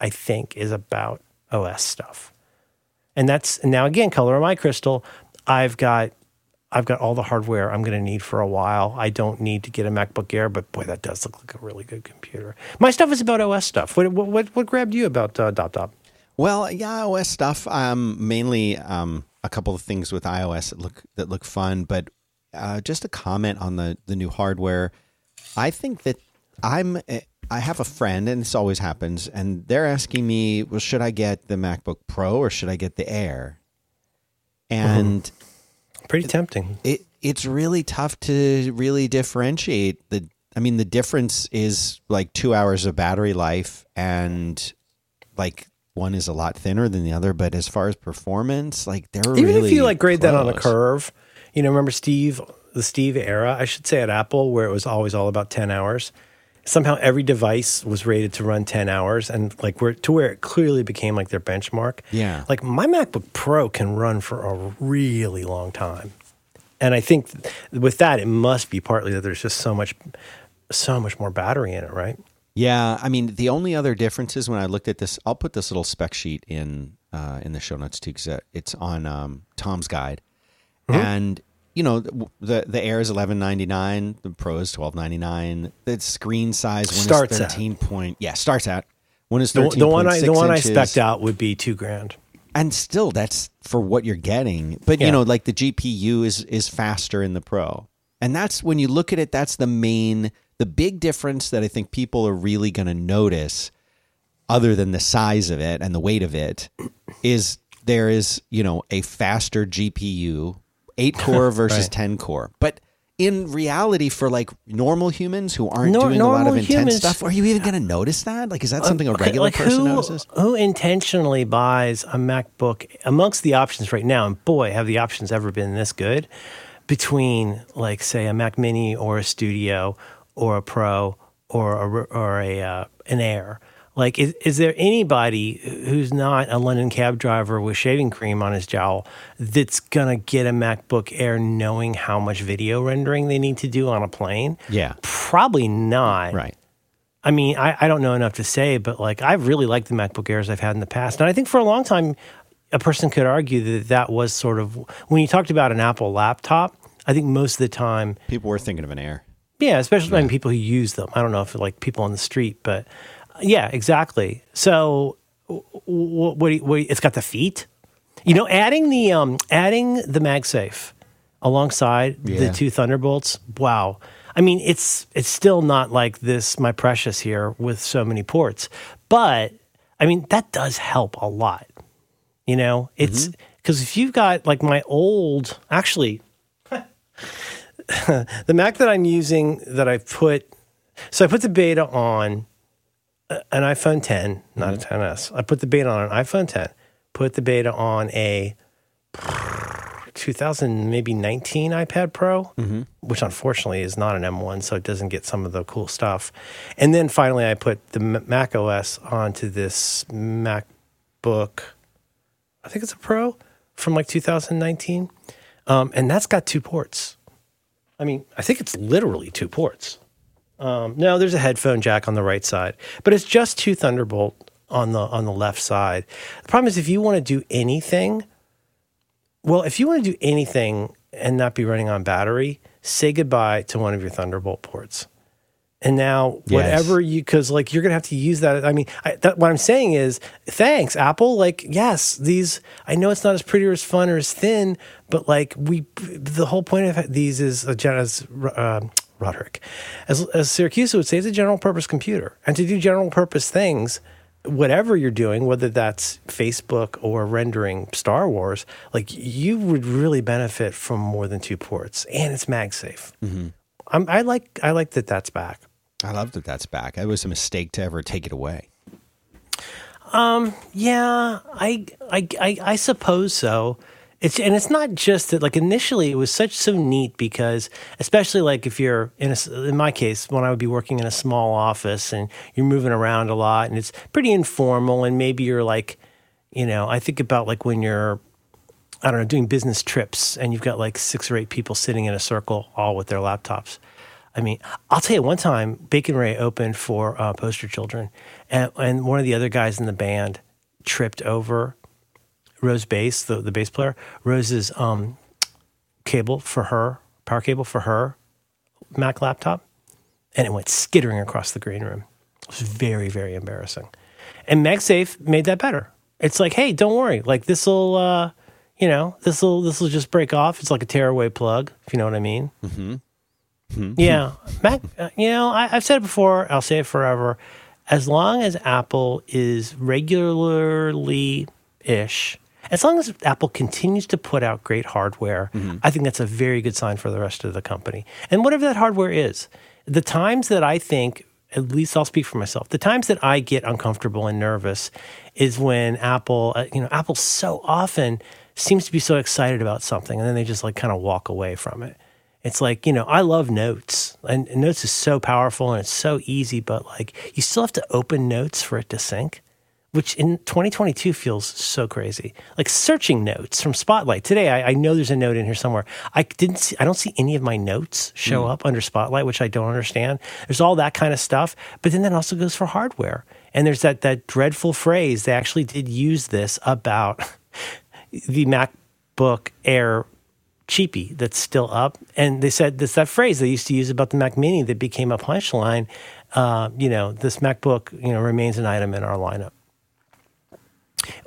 I think, is about OS stuff. And that's now again, color of my crystal. I've got I've got all the hardware I'm going to need for a while. I don't need to get a MacBook Air, but boy, that does look like a really good computer. My stuff is about OS stuff. What what what, what grabbed you about uh, Dub Dub? Well, yeah, iOS stuff. Um, mainly um, a couple of things with iOS that look that look fun, but uh, just a comment on the the new hardware. I think that I'm. eh, I have a friend, and this always happens, and they're asking me, "Well, should I get the MacBook Pro or should I get the Air?" And Pretty tempting. it it's really tough to really differentiate the I mean the difference is like 2 hours of battery life and like one is a lot thinner than the other but as far as performance like they're Even really if you like grade that on a curve, you know, remember Steve, the Steve era, I should say at Apple, where it was always all about 10 hours. Somehow every device was rated to run 10 hours and like where to where it clearly became like their benchmark. Yeah. Like my MacBook Pro can run for a really long time. And I think with that, it must be partly that there's just so much, so much more battery in it, right? Yeah, I mean the only other difference is when I looked at this I'll put this little spec sheet in uh, in the show notes too cuz it's on um, Tom's guide. Mm-hmm. And you know the the Air is eleven ninety nine, the Pro is twelve ninety nine. The screen size one Starts is at. thirteen point. Yeah, starts at one is The, thirteen the one I the one I inches. specced out would be two grand. and still that's for what you're getting. But Yeah. you know, like the GPU is is faster in the Pro, and that's when you look at it. That's the main, the big difference that I think people are really going to notice, other than the size of it and the weight of it, is there is you know a faster GPU, eight core versus Right. ten core, but. In reality, for like normal humans who aren't Nor- doing a lot of intense humans- stuff, are you even going to notice that? Like, is that something a regular like person who, notices? Who intentionally buys a MacBook amongst the options right now? And boy, have the options ever been this good between, like, say, a Mac Mini or a Studio or a Pro or a, or a uh, an Air. Like, is, is there anybody who's not a London cab driver with shaving cream on his jowl that's gonna get a MacBook Air knowing how much video rendering they need to do on a plane? Yeah, Probably not. right. I mean, I, I don't know enough to say, but like I've really liked the MacBook Airs I've had in the past, and I think for a long time, a person could argue that that was sort of when you talked about an Apple laptop. I think most of the time, People were thinking of an Air. yeah, especially I mean, people who use them. I don't know if like people on the street, but yeah, exactly. So, what, what, what it's got the feet. You know, adding the um, adding the MagSafe alongside Yeah. the two Thunderbolts. Wow. I mean, it's it's still not like this, my precious here with so many ports, but I mean that does help a lot. You know, it's because if you've got like my old, actually, the Mac that I'm using that I put, so I put the beta on an iPhone 10, not a 10s. I put the beta on an iPhone 10, put the beta on a 2000 maybe 19 iPad Pro, which unfortunately is not an M1, so it doesn't get some of the cool stuff. And then finally, I put the Mac OS onto this MacBook. I think it's a Pro from like 2019, um, and that's got two ports. I mean, I think it's literally two ports. Um, no, there's a headphone jack on the right side, but it's just two Thunderbolt on the on the left side. The problem is if you want to do anything, well, if you want to do anything and not be running on battery, say goodbye to one of your Thunderbolt ports And now, Yes. whatever you, because like you're gonna have to use that. I mean, I, that, what I'm saying is, thanks, Apple. Like, yes, these. I know it's not as pretty or as fun or as thin, but like we, the whole point of these is a gen- as uh, Roderick, as as Siracusa would say, it's a general purpose computer, and to do general purpose things, whatever you're doing, whether that's Facebook or rendering Star Wars, like you would really benefit from more than two ports, and it's MagSafe. I'm, I like I like that that's back. I love that that's back. It was a mistake to ever take it away. Um. Yeah, I, I, I, I suppose so. It's and it's not just that. Like initially, it was such so neat because, especially like if you're in a, in my case, when I would be working in a small office and you're moving around a lot and it's pretty informal, and maybe you're like, you know, I think about like when you're, I don't know, doing business trips and you've got like six or eight people sitting in a circle, all with their laptops. I mean, I'll tell you, one time Bacon Ray opened for uh, Poster Children, and, and one of the other guys in the band tripped over Rose bass, the, the bass player, Rose's um, cable for her, power cable for her Mac laptop, and it went skittering across the green room. It was very, very embarrassing. And MagSafe made that better. It's like, hey, don't worry, like this will, uh, you know, this will this will just break off. It's like a tearaway plug, if you know what I mean. Yeah, Mac. Uh, you know, I, I've said it before. I'll say it forever. As long as Apple is regularly ish, as long as Apple continues to put out great hardware, I think that's a very good sign for the rest of the company. And whatever that hardware is, the times that I think, at least I'll speak for myself, the times that I get uncomfortable and nervous is when Apple, uh, you know, Apple so often seems to be so excited about something and then they just like kind of walk away from it. It's like, you know, I love notes and and notes is so powerful and it's so easy, but like you still have to open notes for it to sync, which in 2022 feels so crazy. Like searching notes from Spotlight. Today, I, I know there's a note in here somewhere. I didn't see, I don't see any of my notes show up under Spotlight, which I don't understand. There's all that kind of stuff. But then that also goes for hardware. And there's that, that dreadful phrase. They actually did use this about the MacBook Air cheapy that's still up. And they said this that phrase they used to use about the Mac Mini that became a punchline. Uh, you know, this MacBook, you know, remains an item in our lineup.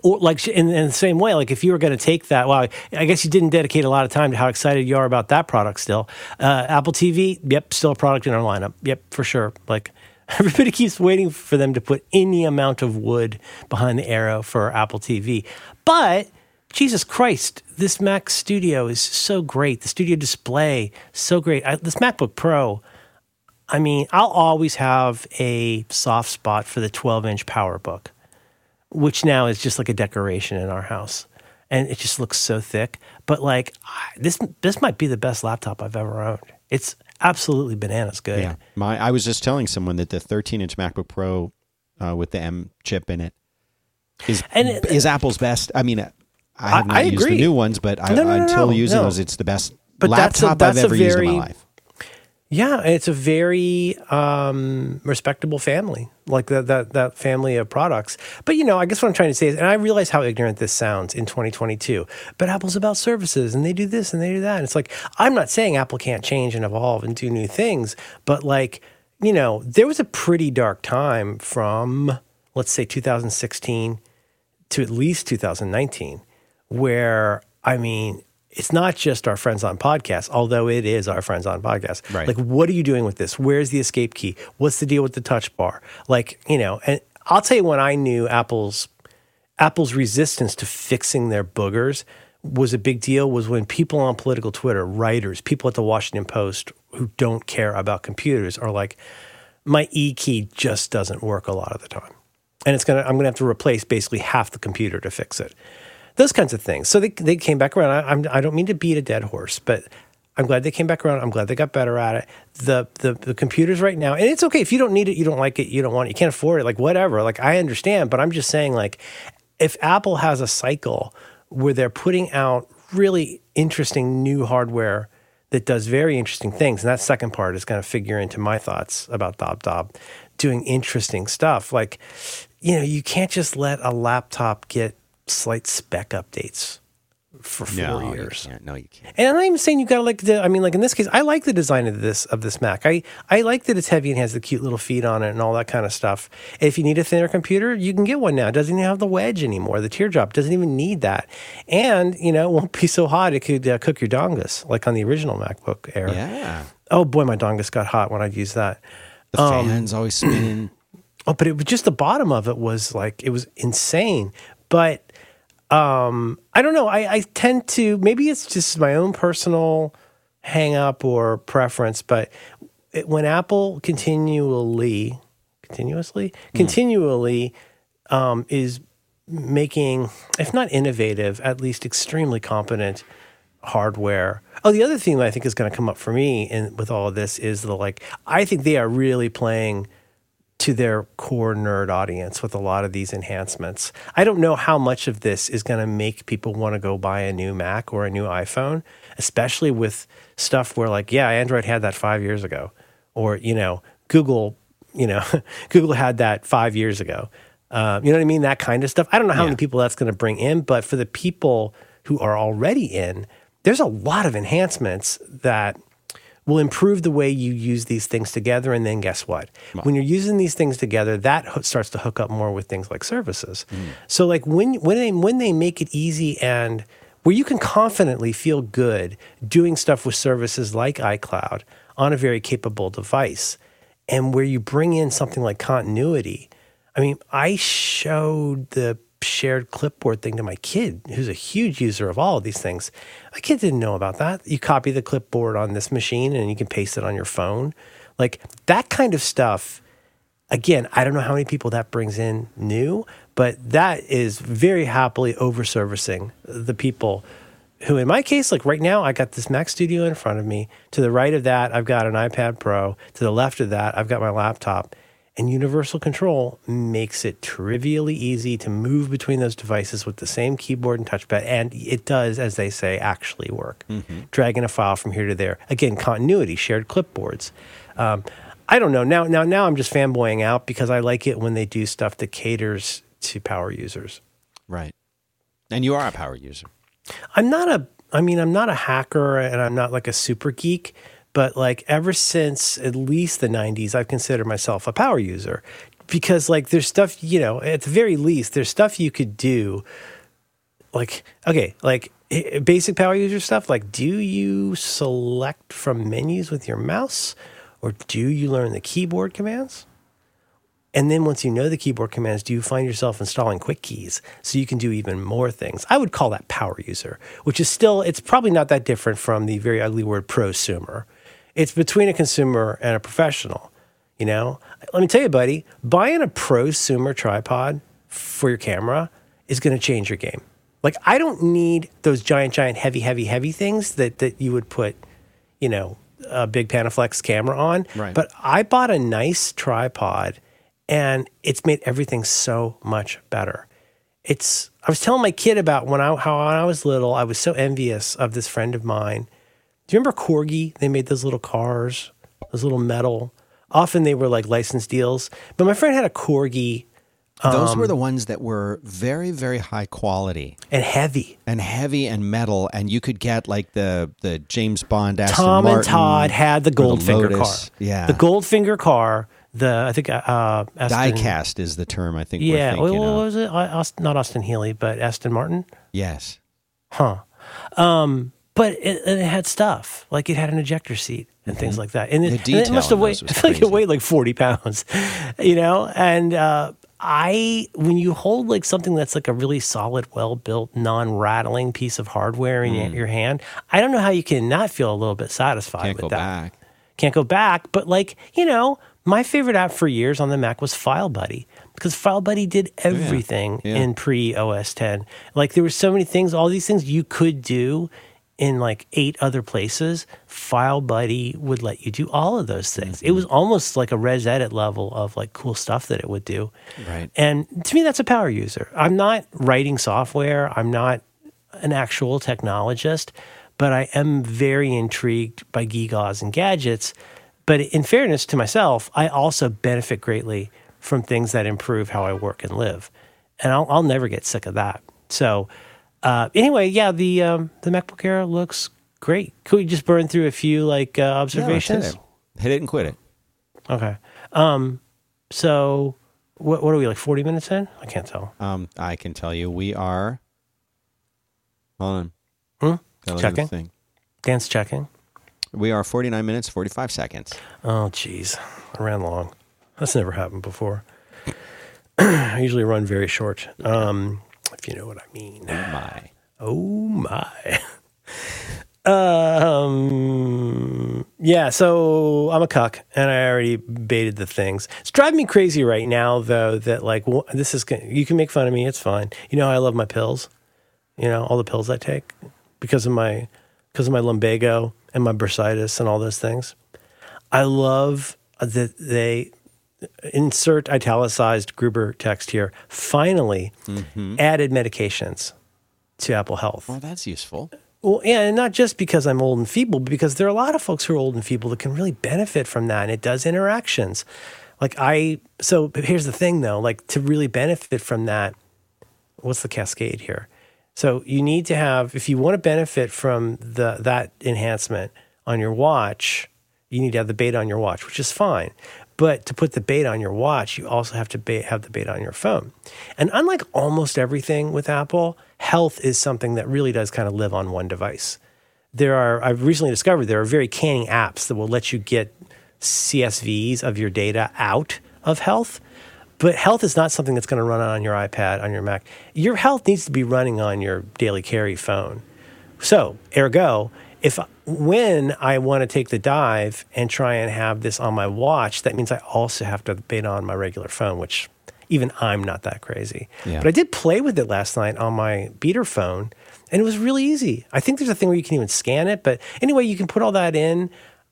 Or like in, in the same way, like if you were going to take that, well, I guess you didn't dedicate a lot of time to how excited you are about that product still. Uh, Apple TV, yep, still a product in our lineup. Yep, for sure. Like everybody keeps waiting for them to put any amount of wood behind the arrow for Apple TV. But Jesus Christ, this Mac Studio is so great. The Studio Display, so great. I, this MacBook Pro, I mean, I'll always have a soft spot for the 12 inch PowerBook, which now is just like a decoration in our house. And it just looks so thick. But like, I- this, this might be the best laptop I've ever owned. It's absolutely bananas good. Yeah, my I was just telling someone that the 13 inch MacBook Pro uh, with the M chip in it is And it- is Apple's best. I mean, I have not I used the new ones, but I, No, no, no, until using those, it's the best But that's a- laptop that's I've ever used in my life. Yeah, it's a very um, respectable family, like that, that that family of products. But you know, I guess what I'm trying to say is, and I realize how ignorant this sounds in 2022. But Apple's about services, and they do this and they do that. And it's like I'm not saying Apple can't change and evolve and do new things, but like you know, there was a pretty dark time from let's say 2016 to at least 2019, where I mean, it's not just our friends on podcast, although it is our friends on podcast. Right. Like, what are you doing with this? Where's the escape key? What's the deal with the touch bar? Like, you know, and I'll tell you when I knew Apple's Apple's resistance to fixing their boogers was a big deal was when people on political Twitter, writers, people at the Washington Post who don't care about computers are like, my E key just doesn't work a lot of the time. And it's gonna I'm gonna have to replace basically half the computer to fix it. Those kinds of things. So they they came back around. I, I'm, I don't mean to beat a dead horse, but I'm glad they came back around. I'm glad they got better at it. The, the the computers right now, and it's okay if you don't need it, you don't like it, you don't want it, you can't afford it, like whatever. Like I understand, but I'm just saying, like, if Apple has a cycle where they're putting out really interesting new hardware that does very interesting things, and that second part is going to figure into my thoughts about Dub Dub doing interesting stuff. Like, you know, you can't just let a laptop get slight spec updates for four no, years. You can't. No, you can't. And I'm not even saying you gotta like the. I mean, like in this case, I like the design of this of this Mac. I I like that it's heavy and has the cute little feet on it and all that kind of stuff. If you need a thinner computer, you can get one now. It doesn't even have the wedge anymore. The teardrop doesn't even need that. And you know, it won't be so hot it could uh, cook your dongus like on the original MacBook Air. Yeah. Oh boy, my dongus got hot when I used that. The Um, fans always spinning. Oh, but it was just the bottom of it was like it was insane. But um, I don't know. I, I tend to maybe it's just my own personal hang up or preference, but it, when Apple continually, continuously, continually um, is making, if not innovative, at least extremely competent hardware. Oh, the other thing that I think is going to come up for me in, with all of this is the like, I think they are really playing to their core nerd audience with a lot of these enhancements. I don't know how much of this is going to make people want to go buy a new Mac or a new iPhone, especially with stuff where, like, yeah, Android had that five years ago, or, you know, Google, you know, Google had that five years ago. Uh, you know what I mean? That kind of stuff. I don't know how Yeah. many people that's going to bring in, but for the people who are already in, there's a lot of enhancements that will improve the way you use these things together. And then guess what? When you're using these things together, that ho- starts to hook up more with things like services. Mm. So like when when they when they make it easy and where you can confidently feel good doing stuff with services like iCloud on a very capable device, and where you bring in something like continuity. I mean, I showed the shared clipboard thing to my kid, who's a huge user of all of these things. My kid didn't know about that. You copy the clipboard on this machine and you can paste it on your phone. Like that kind of stuff. Again, I don't know how many people that brings in new, but that is very happily over servicing the people who, in my case, like right now, I got this Mac Studio in front of me. To the right of that, I've got an iPad Pro. To the left of that, I've got my laptop. And Universal Control makes it trivially easy to move between those devices with the same keyboard and touchpad. And it does, as they say, actually work. Dragging a file from here to there. Again, continuity, shared clipboards. Um, I don't know. Now, now, now I'm just fanboying out because I like it when they do stuff that caters to power users. Right. And you are a power user. I'm not a I mean, I'm not a hacker and I'm not like a super geek, but like ever since at least the 90s, I've considered myself a power user because like there's stuff, you know, at the very least, there's stuff you could do like okay, like eh, basic power user stuff like do you select from menus with your mouse or do you learn the keyboard commands? And then once you know the keyboard commands, do you find yourself installing quick keys so you can do even more things? I would call that power user, which is still, it's probably not that different from the very ugly word prosumer. It's between a consumer and a professional. You know, let me tell you, buddy, buying a prosumer tripod for your camera is going to change your game. Like, I don't need those giant, giant, heavy, heavy, heavy things that, that you would put, you know, a big Panaflex camera on. Right. But I bought a nice tripod and it's made everything so much better. It's I was telling my kid about when I how when I was little, I was so envious of this friend of mine. Do you remember Corgi? They made those little cars, those little metal. Often they were like license deals, but my friend had a Corgi Those Um, were the ones that were very, very high quality and heavy. and heavy and metal, and you could get like the the James Bond Aston Tom Martin, and Todd had the Goldfinger car. Yeah, the Goldfinger car. The I think uh, Aston, diecast is the term I think. Yeah, we're what, thinking what of. was it? Not Austin Healey, but Aston Martin. Yes, Huh. Um, but it, it had stuff like it had an ejector seat and things like that. And it, and it must have weighed. like it weighed like forty pounds, you know. And uh, I, when you hold like something that's like a really solid, well built, non rattling piece of hardware in your, your hand, I don't know how you can not feel a little bit satisfied Mm. can't with go that back. can't go back. But like, you know, my favorite app for years on the Mac was File Buddy because File Buddy did everything Yeah. in pre OS 10. Like there were so many things, all these things you could do in like eight other places. File Buddy would let you do all of those things. It mm-hmm. was almost like a ResEdit level of like cool stuff that it would do. Right. And to me, that's a power user. I'm not writing software. I'm not an actual technologist, but I am very intrigued by gewgaws and gadgets. But in fairness to myself, I also benefit greatly from things that improve how I work and live. And I'll, I'll never get sick of that. So uh, anyway, yeah, the um, the MacBook Air looks great. Could we just burn through a few like uh, Yeah, observations? it. Hit it and quit it. okay. Um, so what what are we like? Forty minutes in? I can't tell. Um, I can tell you, we are. Hold on. Hmm? Gotta look at the Checking? Dan's checking. We are 49 minutes, 45 seconds. Oh, jeez. I ran long. That's never happened before. I usually run very short, um, if you know what I mean. Oh My. Oh, my. um, yeah, so I'm a cuck, and I already baited the things. It's driving me crazy right now, though, that, like, this is, you can make fun of me. It's fine. You know I love my pills? You know, all the pills I take because of my, because of my lumbago and my bursitis and all those things. I love that they insert italicized Gruber text here. Finally, mm-hmm. added medications to Apple Health. Well, that's useful. Well, yeah, and not just because I'm old and feeble, but because there are a lot of folks who are old and feeble that can really benefit from that. And it does interactions. Like I, so here's the thing though, like to really benefit from that, what's the cascade here? So you need to have, if you want to benefit from the that enhancement on your watch, you need to have the beta on your watch, which is fine. But to put the beta on your watch, you also have to ba- have the beta on your phone. And unlike almost everything with Apple, health is something that really does kind of live on one device. There are, I've recently discovered there are very canning apps that will let you get CSVs of your data out of health. But health is not something that's going to run on your iPad, on your Mac. Your health needs to be running on your daily carry phone. So, ergo, if when I want to take the dive and try and have this on my watch, that means I also have to beta on my regular phone, which even I'm not that crazy. Yeah. But I did play with it last night on my beater phone, and it was really easy. I think there's a thing where you can even scan it, but anyway, you can put all that in.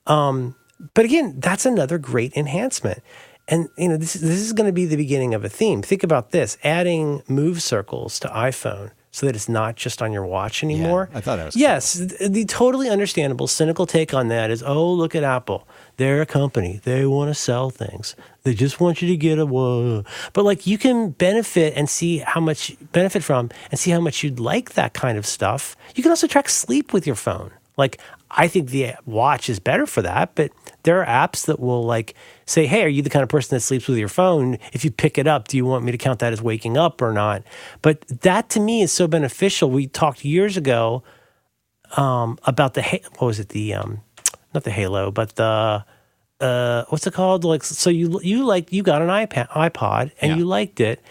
Um, but again, that's another great enhancement. And you know, this this is going to be the beginning of a theme. Think about this: adding move circles to iPhone so that it's not just on your watch anymore. I thought that was cool. yes. The, the totally understandable, cynical take on that is, oh, look at Apple. They're a company. They want to sell things. They just want you to get a whoa. But like, you can benefit and see how much benefit from, and see how much you'd like that kind of stuff. You can also track sleep with your phone. Like, I think the uh, watch is better for that, but there are apps that will like say, "Hey, are you the kind of person that sleeps with your phone? If you pick it up, do you want me to count that as waking up or not?" But that to me is so beneficial. We talked years ago um, about the what was it the um, not the Halo, but the uh, what's it called? Like, so you you like you got an iPad iPod and Yeah. you liked it,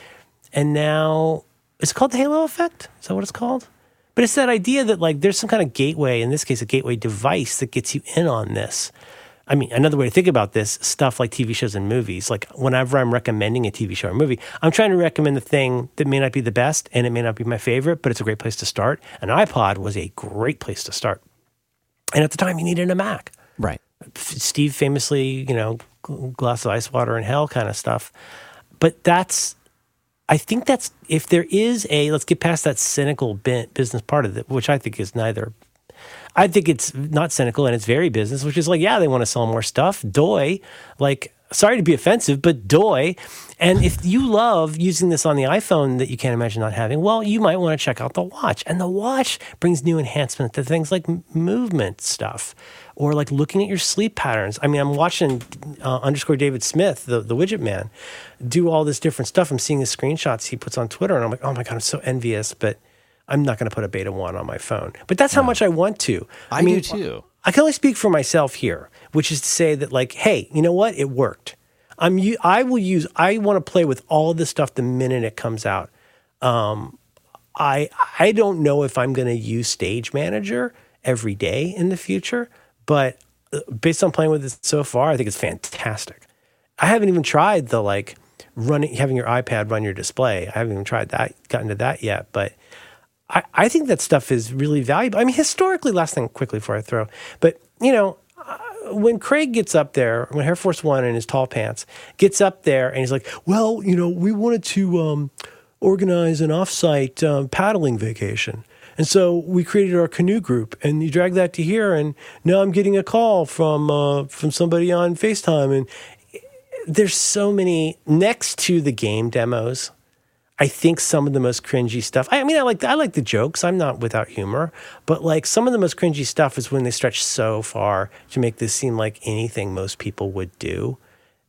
and now it's called the Halo effect. Is that what it's called? But it's that idea that like there's some kind of gateway, in this case, a gateway device that gets you in on this. I mean, another way to think about this stuff like TV shows and movies. Like whenever I'm recommending a TV show or movie, I'm trying to recommend the thing that may not be the best and it may not be my favorite, but it's a great place to start. An iPod was a great place to start. And at the time, you needed a Mac. Right. Steve famously, you know, glass of ice water in hell kind of stuff. But that's, I think that's, if there is a, let's get past that cynical business part of it, which I think is neither. I think it's not cynical and it's very business, which is like, yeah, they want to sell more stuff. Doy, like, sorry to be offensive, but doy. And if you love using this on the iPhone that you can't imagine not having, well, you might want to check out the watch. And the watch brings new enhancement to things like movement stuff or like looking at your sleep patterns. I mean, I'm watching uh, underscore David Smith, the, the widget man, do all this different stuff. I'm seeing the screenshots he puts on Twitter, and I'm like, oh my God, I'm so envious, but I'm not going to put a beta one on my phone. But that's how much I want to. I, do too. I can only speak for myself here, which is to say that, like, hey, you know what? It worked. I'm. I will use. I want to play with all of this stuff the minute it comes out. Um, I I don't know if I'm going to use Stage Manager every day in the future, but uh, based on playing with it so far, I think it's fantastic. I haven't even tried the like running having your iPad run your display. I haven't even tried that, gotten to that yet, but I, I think that stuff is really valuable. I mean, historically, last thing quickly before I throw, but you know, uh, when Craig gets up there, when Hair Force One in his tall pants gets up there and he's like, well, you know, we wanted to um, organize an offsite um, paddling vacation. And so we created our canoe group, and you drag that to here, and now I'm getting a call from uh, from somebody on FaceTime, and there's so many next to the game demos. I think some of the most cringy stuff. I mean, I like I like the jokes. I'm not without humor, but like some of the most cringy stuff is when they stretch so far to make this seem like anything most people would do.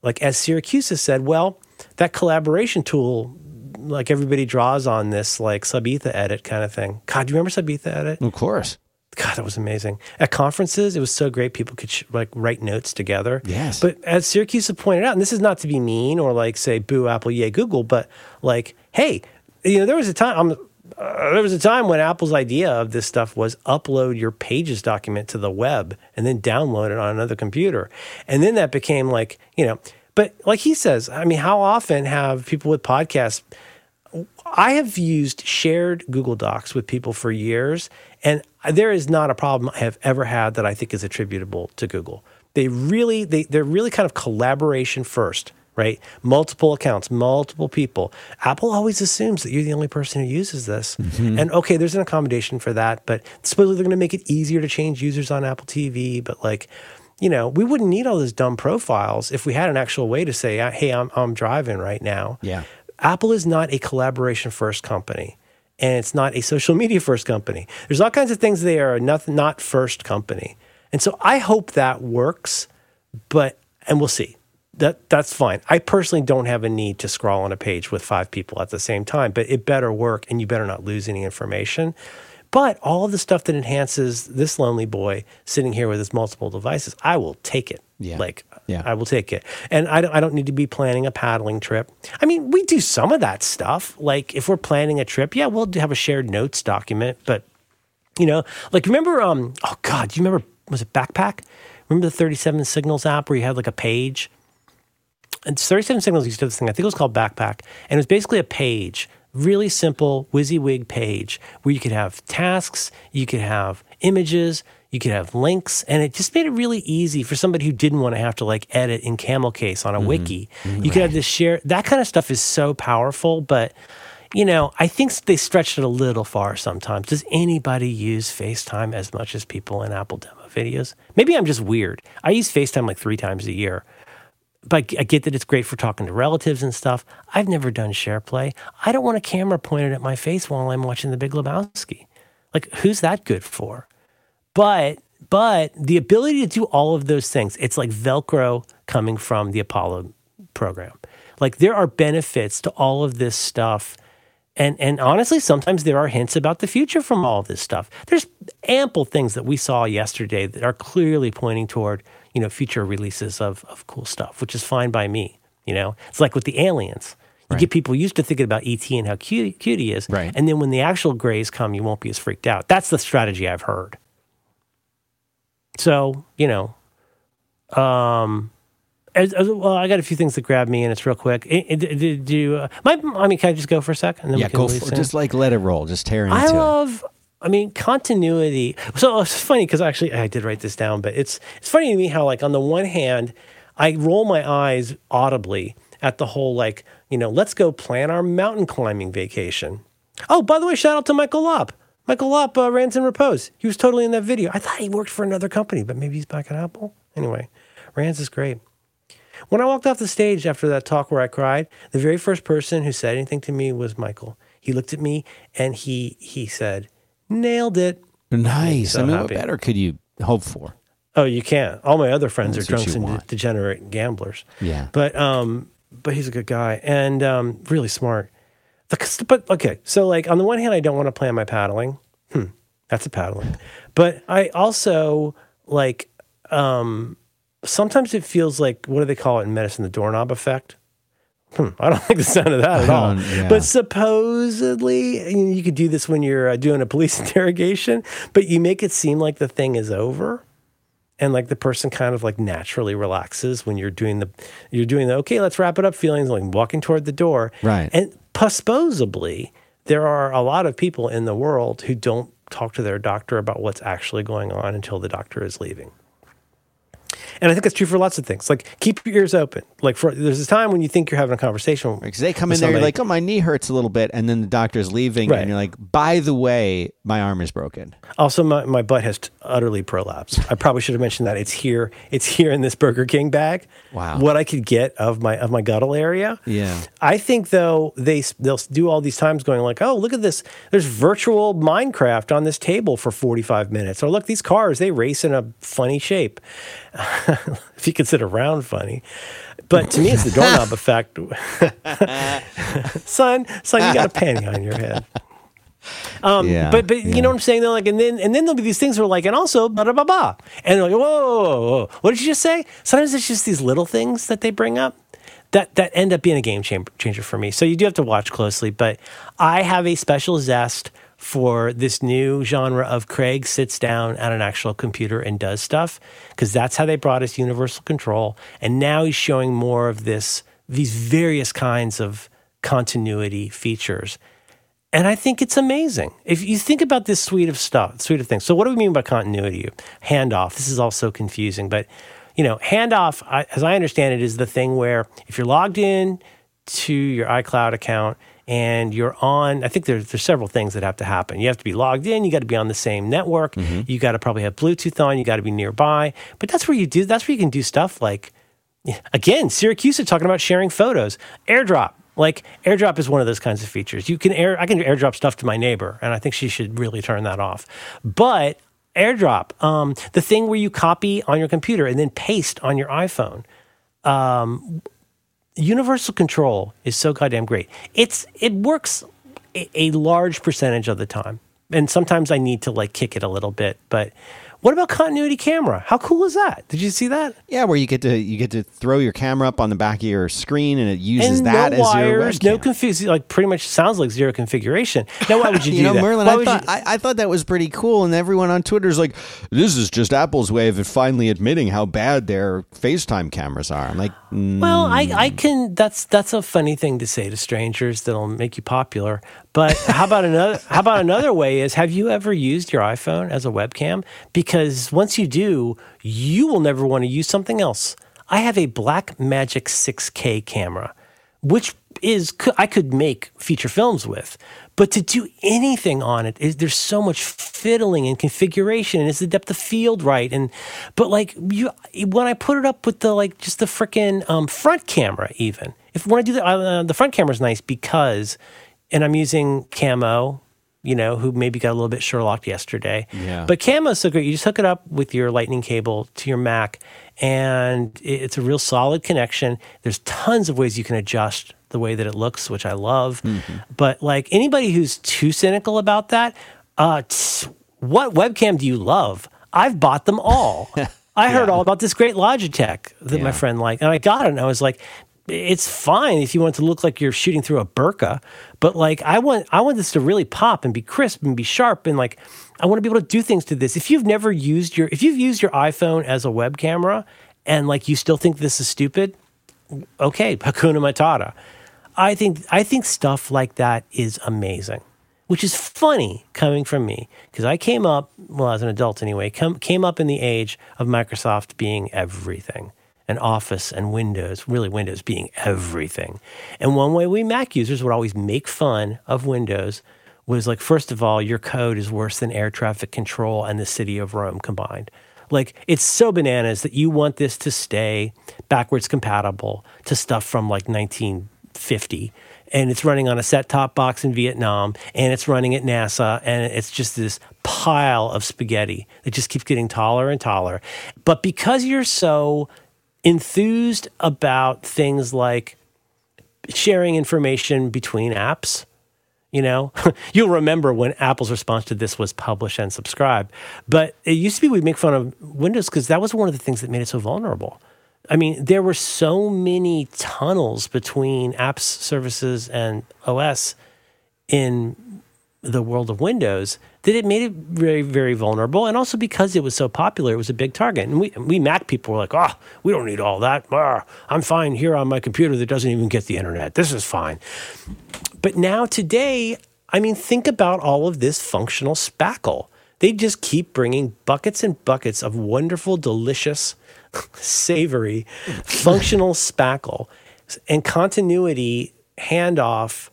Like as Siracusa has said, well, that collaboration tool, like everybody draws on this, like SubEthaEdit kind of thing. God, do you remember SubEthaEdit? Of course. God, that was amazing. At conferences, it was so great. People could sh- like write notes together. Yes. But as Siracusa pointed out, and this is not to be mean or like say boo Apple, yay Google, but like, hey, you know, there was a time. I'm, uh, there was a time when Apple's idea of this stuff was upload your Pages document to the web and then download it on another computer, and then that became like, you know, but like he says, I mean, how often have people with podcasts? I have used shared Google Docs with people for years, and there is not a problem I have ever had that I think is attributable to Google. They really, they, they're really kind of collaboration first, right? Multiple accounts, multiple people. Apple always assumes that you're the only person who uses this. Mm-hmm. And okay, there's an accommodation for that, but supposedly they're going to make it easier to change users on Apple TV. But like, you know, we wouldn't need all those dumb profiles if we had an actual way to say, uh, hey, I'm, I'm driving right now. Yeah. Apple is not a collaboration first company and it's not a social media first company. There's all kinds of things they are not, not first company. And so I hope that works, but and we'll see. That that's fine. I personally don't have a need to scroll on a page with five people at the same time, but it better work and you better not lose any information. But all of the stuff that enhances this lonely boy sitting here with his multiple devices, I will take it. Yeah. Like, Yeah. I will take it. And I don't, I don't need to be planning a paddling trip. I mean, we do some of that stuff. Like, if we're planning a trip, yeah, we'll have a shared notes document. But, you know, like, remember, um, oh God, do you remember, was it Backpack? Remember the 37 Signals app where you had like a page? And 37 Signals used to have this thing, I think it was called Backpack. And it was basically a page, really simple WYSIWYG page where you could have tasks, you could have images, you could have links, and it just made it really easy for somebody who didn't want to have to like edit in camel case on a mm-hmm. wiki. Mm-hmm. You could have this share, that kind of stuff is so powerful, but you know, I think they stretched it a little far sometimes. Does anybody use FaceTime as much as people in Apple demo videos? Maybe I'm just weird. I use FaceTime like three times a year but I get that it's great for talking to relatives and stuff. I've never done share play. I don't want a camera pointed at my face while I'm watching The Big Lebowski. Like, who's that good for? But but the ability to do all of those things, it's like Velcro coming from the Apollo program. Like there are benefits to all of this stuff. And and honestly, sometimes there are hints about the future from all this stuff. There's ample things that we saw yesterday that are clearly pointing toward, you know, future releases of of cool stuff, which is fine by me. You know, it's like with the aliens. You get people used to thinking about ET and how cute, cute he is, Right. and then when the actual grays come, you won't be as freaked out. That's the strategy I've heard. So you know, um, as, as- well, I got a few things that grab me, and it's real quick. Did you? Uh, my, I mean, can I just go for a second? And then Yeah, we can go for? Just like let it roll. Just tear into I it. love. I mean, continuity. So it's funny because actually I did write this down, but it's it's funny to me how like on the one hand, I roll my eyes audibly at the whole like you know let's go plan our mountain climbing vacation. Oh, by the way, shout out to Michael Lopp. Michael Lopp uh, Rands in Repose. He was totally in that video. I thought he worked for another company, but maybe he's back at Apple. Anyway, Rands is great. When I walked off the stage after that talk where I cried, the very first person who said anything to me was Michael. He looked at me and he he said, "Nailed it." Nice. so I mean, happy. what better could you hope for? Oh, you can't. All my other friends That's are drunks and de- degenerate gamblers. Yeah. But um, but he's a good guy and um, really smart. But okay, so like on the one hand, I don't want to plan my paddling. Hmm, that's a paddling. But I also like um, sometimes it feels like what do they call it in medicine? The doorknob effect. Hmm, I don't like the sound of that at all. yeah. But supposedly, you, could do this when you're uh, doing a police interrogation, but you make it seem like the thing is over and like the person kind of like naturally relaxes when you're doing the you're doing the okay let's wrap it up feelings like walking toward the door Right. and supposedly there are a lot of people in the world who don't talk to their doctor about what's actually going on until the doctor is leaving And I think that's true for lots of things. Like keep your ears open. Like for there's a time when you think you're having a conversation. Because they come in there, you're like, oh, my knee hurts a little bit. And then the doctor's leaving. Right. And you're like, by the way, my arm is broken. Also, my, my butt has utterly prolapsed. I probably should have mentioned that. It's here. It's here in this Burger King bag. Wow. What I could get of my of my guttle area. Yeah. I think though they they'll do all these times going like, oh look at this. There's virtual Minecraft on this table for 45 minutes. Or look these cars they race in a funny shape. if you consider round funny. But to me, it's the doorknob effect. son, son, you got a panty on your head. Um, Yeah, but but yeah. you know what I'm saying? They're like, and then and then there'll be these things where like, and also blah blah blah, blah. and they're like, whoa, whoa, whoa, whoa, what did you just say? Sometimes it's just these little things that they bring up that that end up being a game changer for me. So you do have to watch closely. But I have a special zest for this new genre of Craig sits down at an actual computer and does stuff because that's how they brought us universal control, and now he's showing more of this these various kinds of continuity features. And I think it's amazing. If you think about this suite of stuff, suite of things. So, what do we mean by continuity? Handoff. This is all so confusing, but you know, handoff, I, as I understand it, is the thing where if you're logged in to your iCloud account and you're on, I think there's there's several things that have to happen. You have to be logged in. You got to be on the same network. You got to probably have Bluetooth on. You got to be nearby. But that's where you do. That's where you can do stuff like again, Siracusa talking about sharing photos. AirDrop. Like AirDrop is one of those kinds of features. You can air I can do AirDrop stuff to my neighbor, and I think she should really turn that off. But AirDrop, um, the thing where you copy on your computer and then paste on your iPhone. Um, universal control is so goddamn great. It's it works a, a large percentage of the time, and sometimes I need to like kick it a little bit. But what about continuity camera? How cool is that? Did you see that? Yeah, where you get to you get to throw your camera up on the back of your screen and it uses and that no as wires, your no webcam. confusing. Like pretty much sounds like zero configuration. Now, why would you do you know, that? Merlin, I thought you- I, I thought that was pretty cool, and everyone on Twitter is like, "This is just Apple's way of finally admitting how bad their FaceTime cameras are." I'm like, Well, I, hmm. I can. That's that's a funny thing to say to strangers that'll make you popular. But how about another? How about another way? Is have you ever used your iPhone as a webcam? Because once you do, you will never want to use something else. I have a Blackmagic 6K camera, which is I could make feature films with. But to do anything on it is there's so much fiddling and configuration, and is the depth of field right? And but like you, when I put it up with the like just the frickin' um, front camera, even if when I do the uh, the front camera is nice because, and I'm using camo, you know, who maybe got a little bit Sherlocked yesterday. Yeah. But camo is so great. You just hook it up with your lightning cable to your Mac, and it's a real solid connection. There's tons of ways you can adjust the way that it looks, which I love. But like anybody who's too cynical about that, uh, t- what webcam do you love? I've bought them all. I heard all about this great Logitech that my friend liked, and I got it, and I was like, it's fine if you want to look like you're shooting through a burqa, but like I want I want this to really pop and be crisp and be sharp and like I want to be able to do things to this. If you've never used your if you've used your iPhone as a web camera and like you still think this is stupid, okay, Hakuna Matata. I think I think stuff like that is amazing, which is funny coming from me because I came up well as an adult anyway. Come, came up in the age of Microsoft being everything, and Office and Windows, really Windows being everything. And one way we Mac users would always make fun of Windows was like, first of all, your code is worse than air traffic control and the city of Rome combined. Like it's so bananas that you want this to stay backwards compatible to stuff from like 1950 and it's running on a set top box in Vietnam and it's running at NASA and it's just this pile of spaghetti that just keeps getting taller and taller. But because you're so enthused about things like sharing information between apps, you know, you'll remember when Apple's response to this was publish and subscribe. But it used to be we'd make fun of Windows because that was one of the things that made it so vulnerable. I mean, there were so many tunnels between apps, services, and OS in the world of Windows that it made it very, very vulnerable. And also because it was so popular, it was a big target. And we, we Mac people were like, oh, we don't need all that. Ah, I'm fine here on my computer that doesn't even get the internet. This is fine. But now, today, I mean, think about all of this functional spackle. They just keep bringing buckets and buckets of wonderful, delicious, savory, functional spackle and continuity handoff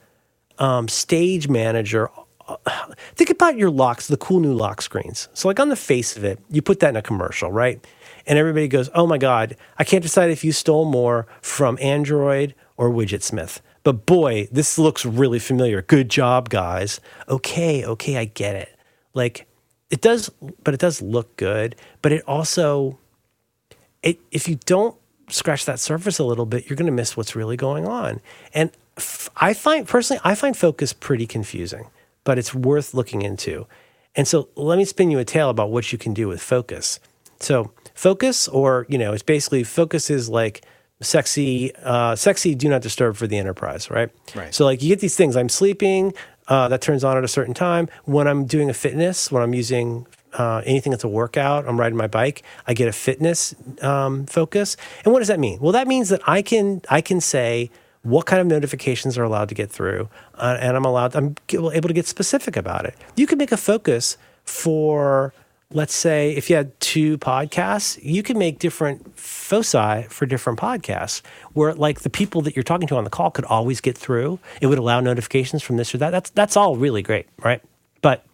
um, stage manager. Think about your locks, the cool new lock screens. So, like on the face of it, you put that in a commercial, right? And everybody goes, "Oh my God, I can't decide if you stole more from Android or Widgetsmith." But boy, this looks really familiar. Good job, guys. Okay, okay, I get it. Like it does, but it does look good. But it also, it if you don't scratch that surface a little bit, you're going to miss what's really going on. And I find personally, I find focus pretty confusing, but it's worth looking into. And so let me spin you a tale about what you can do with focus. So focus, or you know, it's basically focus is like sexy, uh, sexy do not disturb for the enterprise, right? Right. So like you get these things. I'm sleeping. Uh, that turns on at a certain time. When I'm doing a fitness, when I'm using uh, anything that's a workout, I'm riding my bike, I get a fitness um, focus. And what does that mean? Well, that means that I can I can say what kind of notifications are allowed to get through, uh, and I'm allowed I'm able to get specific about it. You can make a focus for let's say if you had two podcasts, you can make different foci for different podcasts where like the people that you're talking to on the call could always get through. It would allow notifications from this or that. That's that's all really great, right? But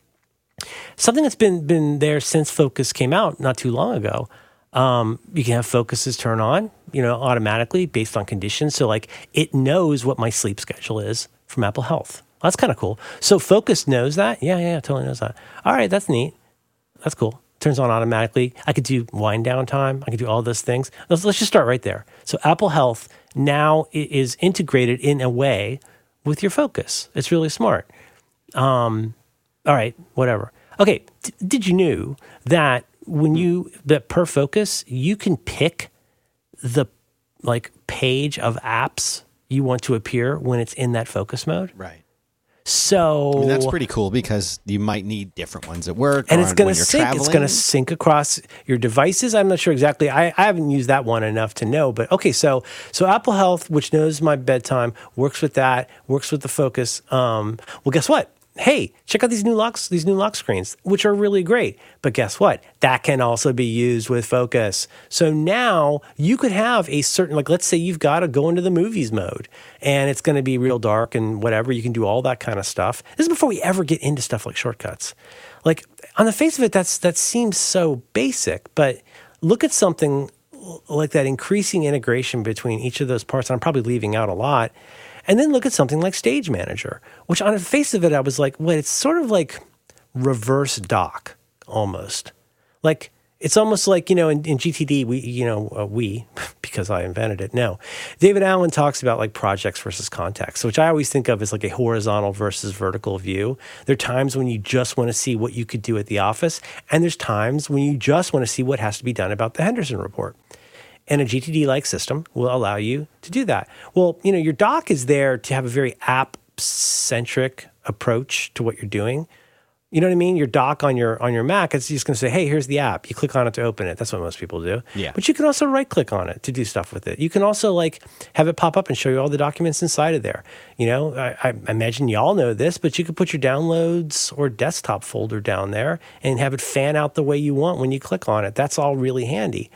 something that's been been there since Focus came out not too long ago. Um, you can have focuses turn on, you know, automatically based on conditions. So like it knows what my sleep schedule is from Apple Health. That's kind of cool. So Focus knows that. Yeah, yeah, totally knows that. All right, that's neat. That's cool. Turns on automatically. I could do wind down time. I could do all those things. Let's, let's just start right there. So Apple Health now is integrated in a way with your focus. It's really smart. Um, all right, whatever. Okay, d- did you know that when you that per focus you can pick the like page of apps you want to appear when it's in that focus mode? Right. So I mean, that's pretty cool because you might need different ones at work, and it's going to sync. It's going to sync across your devices. I'm not sure exactly. I, I haven't used that one enough to know, but okay. So so Apple Health, which knows my bedtime, works with that. Works with the focus. Um, well, guess what? Hey, check out these new locks. These new lock screens, which are really great. But guess what? That can also be used with focus. So now you could have a certain like. Let's say you've got to go into the movies mode, and it's going to be real dark and whatever. You can do all that kind of stuff. This is before we ever get into stuff like shortcuts like on the face of it that's that seems so basic but look at something like that increasing integration between each of those parts and i'm probably leaving out a lot and then look at something like stage manager which on the face of it i was like wait it's sort of like reverse dock almost. Like it's almost like you know in, in gtd we you know uh, we because i invented it no david allen talks about like projects versus context which i always think of as like a horizontal versus vertical view. There are times when you just want to see what you could do at the office and there's times when you just want to see what has to be done about the henderson report and a GTD like system will allow you to do that. Well, you know, your dock is there to have a very app centric approach to what you're doing. You know what I mean? Your dock on your on your Mac, it's just going to say, "Hey, here's the app." You click on it to open it. That's what most people do. Yeah. But you can also right click on it to do stuff with it. You can also like have it pop up and show you all the documents inside of there. You know, I, I imagine y'all know this, but you could put your downloads or desktop folder down there and have it fan out the way you want when you click on it. That's all really handy.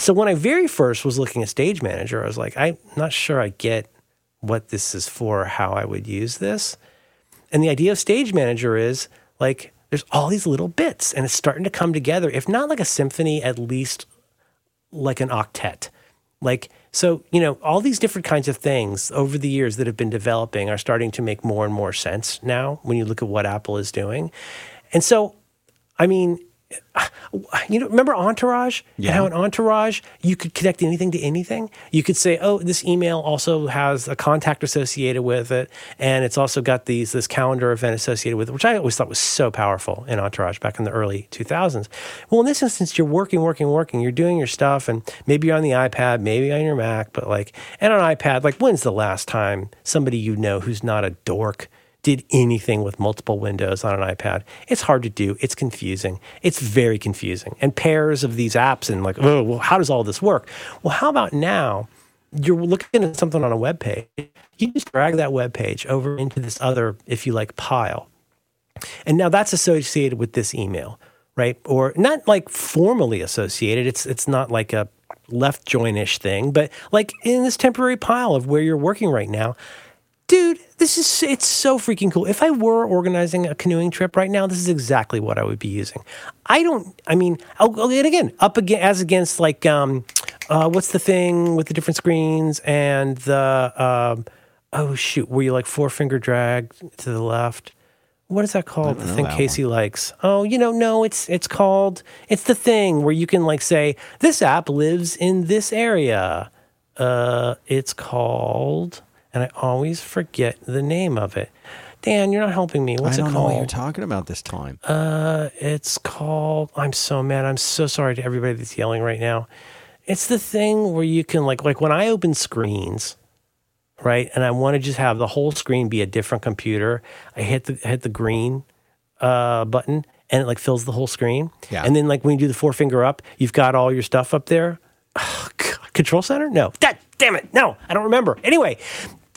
So when I very first was looking at Stage Manager, I was like, I'm not sure I get what this is for, how I would use this. And the idea of Stage Manager is like there's all these little bits and it's starting to come together, if not like a symphony, at least like an octet. Like, so, you know, all these different kinds of things over the years that have been developing are starting to make more and more sense now when you look at what Apple is doing. And so, I mean, you know, remember Entourage? And Yeah. how in Entourage you could connect anything to anything. You could say, "Oh, this email also has a contact associated with it, and it's also got these this calendar event associated with it," which I always thought was so powerful in Entourage back in the early 2000s. Well, in this instance, you're working, working, working. You're doing your stuff, and maybe you're on the iPad, maybe on your Mac, but like, and on iPad, like, when's the last time somebody you know who's not a dork? Did anything with multiple windows on an iPad. It's hard to do. It's confusing. It's very confusing. And pairs of these apps and like, oh, well, how does all this work? Well, how about now? You're looking at something on a web page. You just drag that web page over into this other, if you like, pile. And now that's associated with this email. right? Or not like formally associated. It's it's not like a left joinish thing, but like in this temporary pile of where you're working right now. Dude, this is it's so freaking cool. If I were organizing a canoeing trip right now, this is exactly what I would be using. I don't I mean, oh, and again, up again as against like um uh, what's the thing with the different screens and the um oh shoot, where you like four finger drag to the left what is that called? The thing Casey one. likes. Oh, you know, no, it's it's called it's the thing where you can like say this app lives in this area. Uh, it's called, and I always forget the name of it. Dan, you're not helping me. What's it called? know what you're talking about this time. Uh, it's called. I'm so mad. I'm so sorry to everybody that's yelling right now. It's the thing where you can like like when I open screens right? And I want to just have the whole screen be a different computer. I hit the hit the green uh, button and it like fills the whole screen. Yeah. And then like when you do the four finger up, you've got all your stuff up there. Control center? No. That damn it. No, I don't remember. Anyway,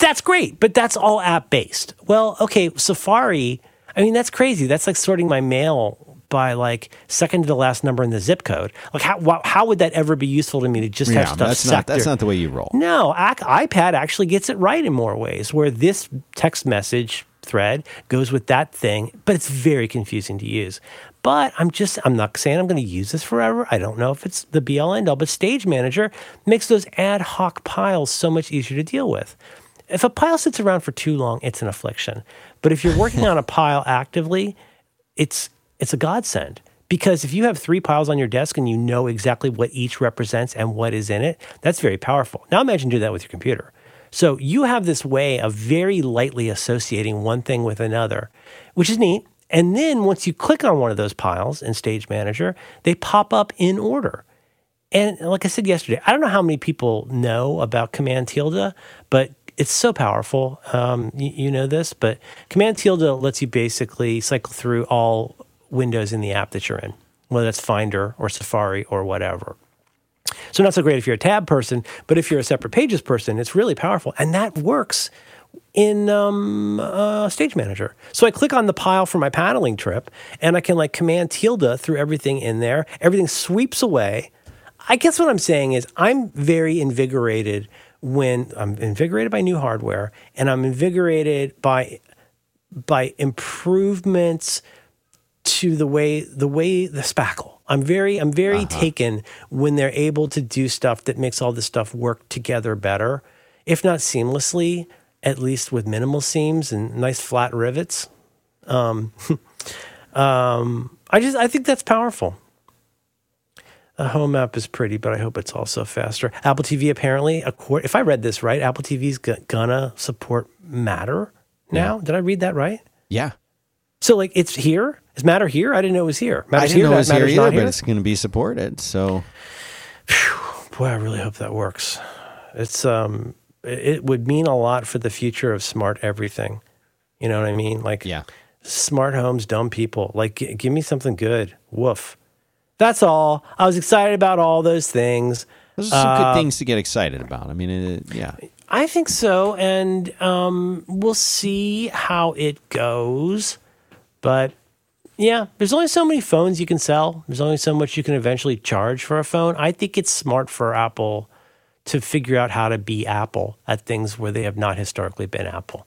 that's great, but that's all app based. Well, okay, Safari. I mean, that's crazy. That's like sorting my mail by like second to the last number in the zip code. Like how how would that ever be useful to me to just have stuff that's sector? not that's not the way you roll. No, iPad actually gets it right in more ways. Where this text message thread goes with that thing, but it's very confusing to use. But I'm just I'm not saying I'm going to use this forever. I don't know if it's the be all end all, but Stage Manager makes those ad hoc piles so much easier to deal with. If a pile sits around for too long, it's an affliction. But if you're working on a pile actively, it's it's a godsend because if you have three piles on your desk and you know exactly what each represents and what is in it, that's very powerful. Now imagine do that with your computer. So you have this way of very lightly associating one thing with another, which is neat. And then once you click on one of those piles in Stage Manager, they pop up in order. And like I said yesterday, I don't know how many people know about Command Tilde, but it's so powerful. Um, you, you, know this, but Command Tilde lets you basically cycle through all windows in the app that you're in, whether that's Finder or Safari or whatever. So, not so great if you're a tab person, but if you're a separate pages person, it's really powerful. And that works in um, uh, Stage Manager. So I click on the pile for my paddling trip, and I can like command tilde through everything in there. Everything sweeps away. I guess what I'm saying is I'm very invigorated when I'm invigorated by new hardware, and I'm invigorated by by improvements to the way the way the spackle. I'm very I'm very uh-huh. taken when they're able to do stuff that makes all this stuff work together better, if not seamlessly, at least with minimal seams and nice flat rivets. Um, um, I just I think that's powerful. The home app is pretty, but I hope it's also faster. Apple TV apparently, if I read this right, Apple TV's gonna support Matter now. Yeah. Did I read that right? Yeah. So like it's here. Is Matter here? I didn't know it was here. Matter's I didn't here, know it was here either, here? but it's going to be supported. So, Whew, boy, I really hope that works. It's um, it would mean a lot for the future of smart everything. You know what I mean? Like, yeah, smart homes, dumb people. Like, g- give me something good. Woof. That's all. I was excited about all those things. Those are some uh, good things to get excited about. I mean, it, yeah. I think so, and um, we'll see how it goes. But yeah, there's only so many phones you can sell. There's only so much you can eventually charge for a phone. I think it's smart for Apple to figure out how to be Apple at things where they have not historically been Apple.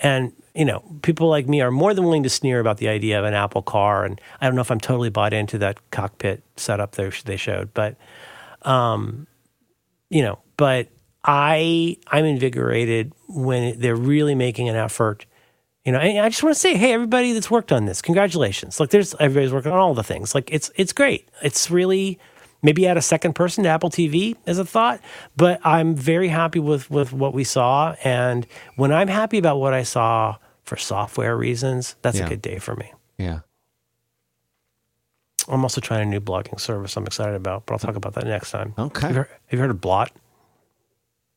And, you know, people like me are more than willing to sneer about the idea of an Apple car. And I don't know if I'm totally bought into that cockpit setup they showed, but, um, you know, but I, I'm invigorated when they're really making an effort you know, and I just want to say, hey, everybody that's worked on this, congratulations. Like, there's everybody's working on all the things. Like, it's it's great. It's really maybe add a second person to Apple TV as a thought, but I'm very happy with with what we saw. And when I'm happy about what I saw for software reasons, that's yeah. a good day for me. Yeah. I'm also trying a new blogging service I'm excited about, but I'll talk about that next time. Okay. Have you heard, have you heard of Blot?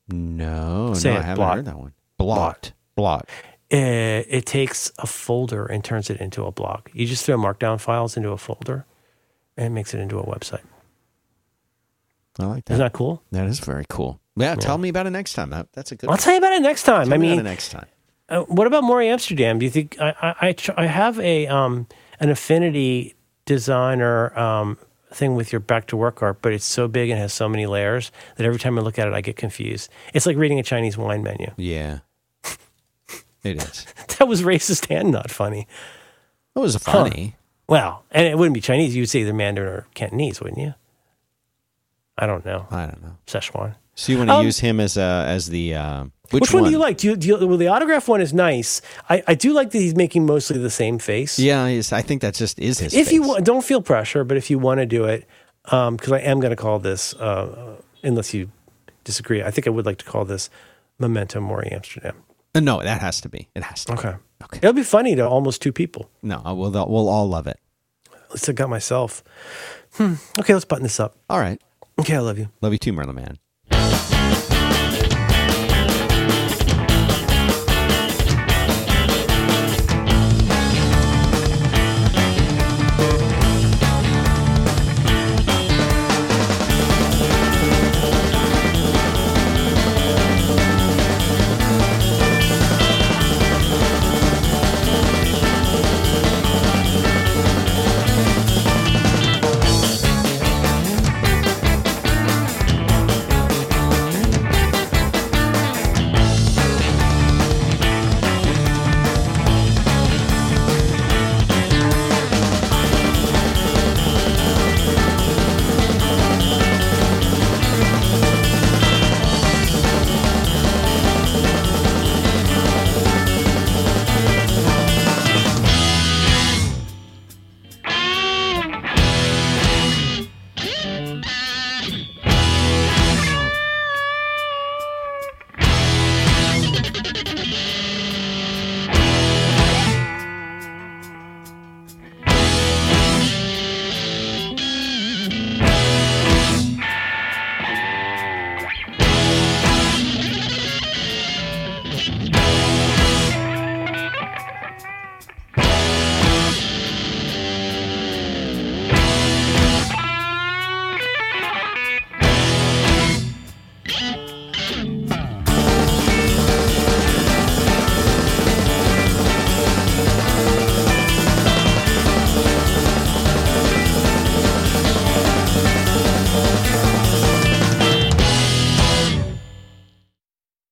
No, Say no, it, I haven't Blot. heard that one. Blot. Blot. Blot it, it takes a folder and turns it into a blog. You just throw markdown files into a folder and it makes it into a website. I like that. Isn't that cool? That is very cool. Yeah, yeah. tell me about it next time. That, that's a good. I'll tell you about it next time. Tell I me mean, next time. Uh, what about Morey Amsterdam? Do you think I I, I, I have a um an affinity designer um, thing with your back to work art, but it's so big and has so many layers that every time I look at it, I get confused. It's like reading a Chinese wine menu. Yeah. It is. That was racist and not funny. It was funny. Well, and it wouldn't be Chinese. You would say either Mandarin or Cantonese, wouldn't you? I don't know. I don't know. Szechuan. So you want to Um, use him as a as the uh, which, Which, one? do you like? Do you, do you, well, the autograph one is nice. I, I do like that he's making mostly the same face. Yeah, I think that just is his. If you face. want, don't feel pressure, but if you want to do it, because I am going to call this, uh, unless you disagree, I think I would like to call this Memento Mori Amsterdam. Uh, no, that has to be. It has to. be. Okay. Okay. It'll be funny to almost two people. No, uh, we'll we'll all love it. At least I got myself. Hmm. Okay, let's button this up. All right. Okay, I love you. Love you too, Merlin Mann.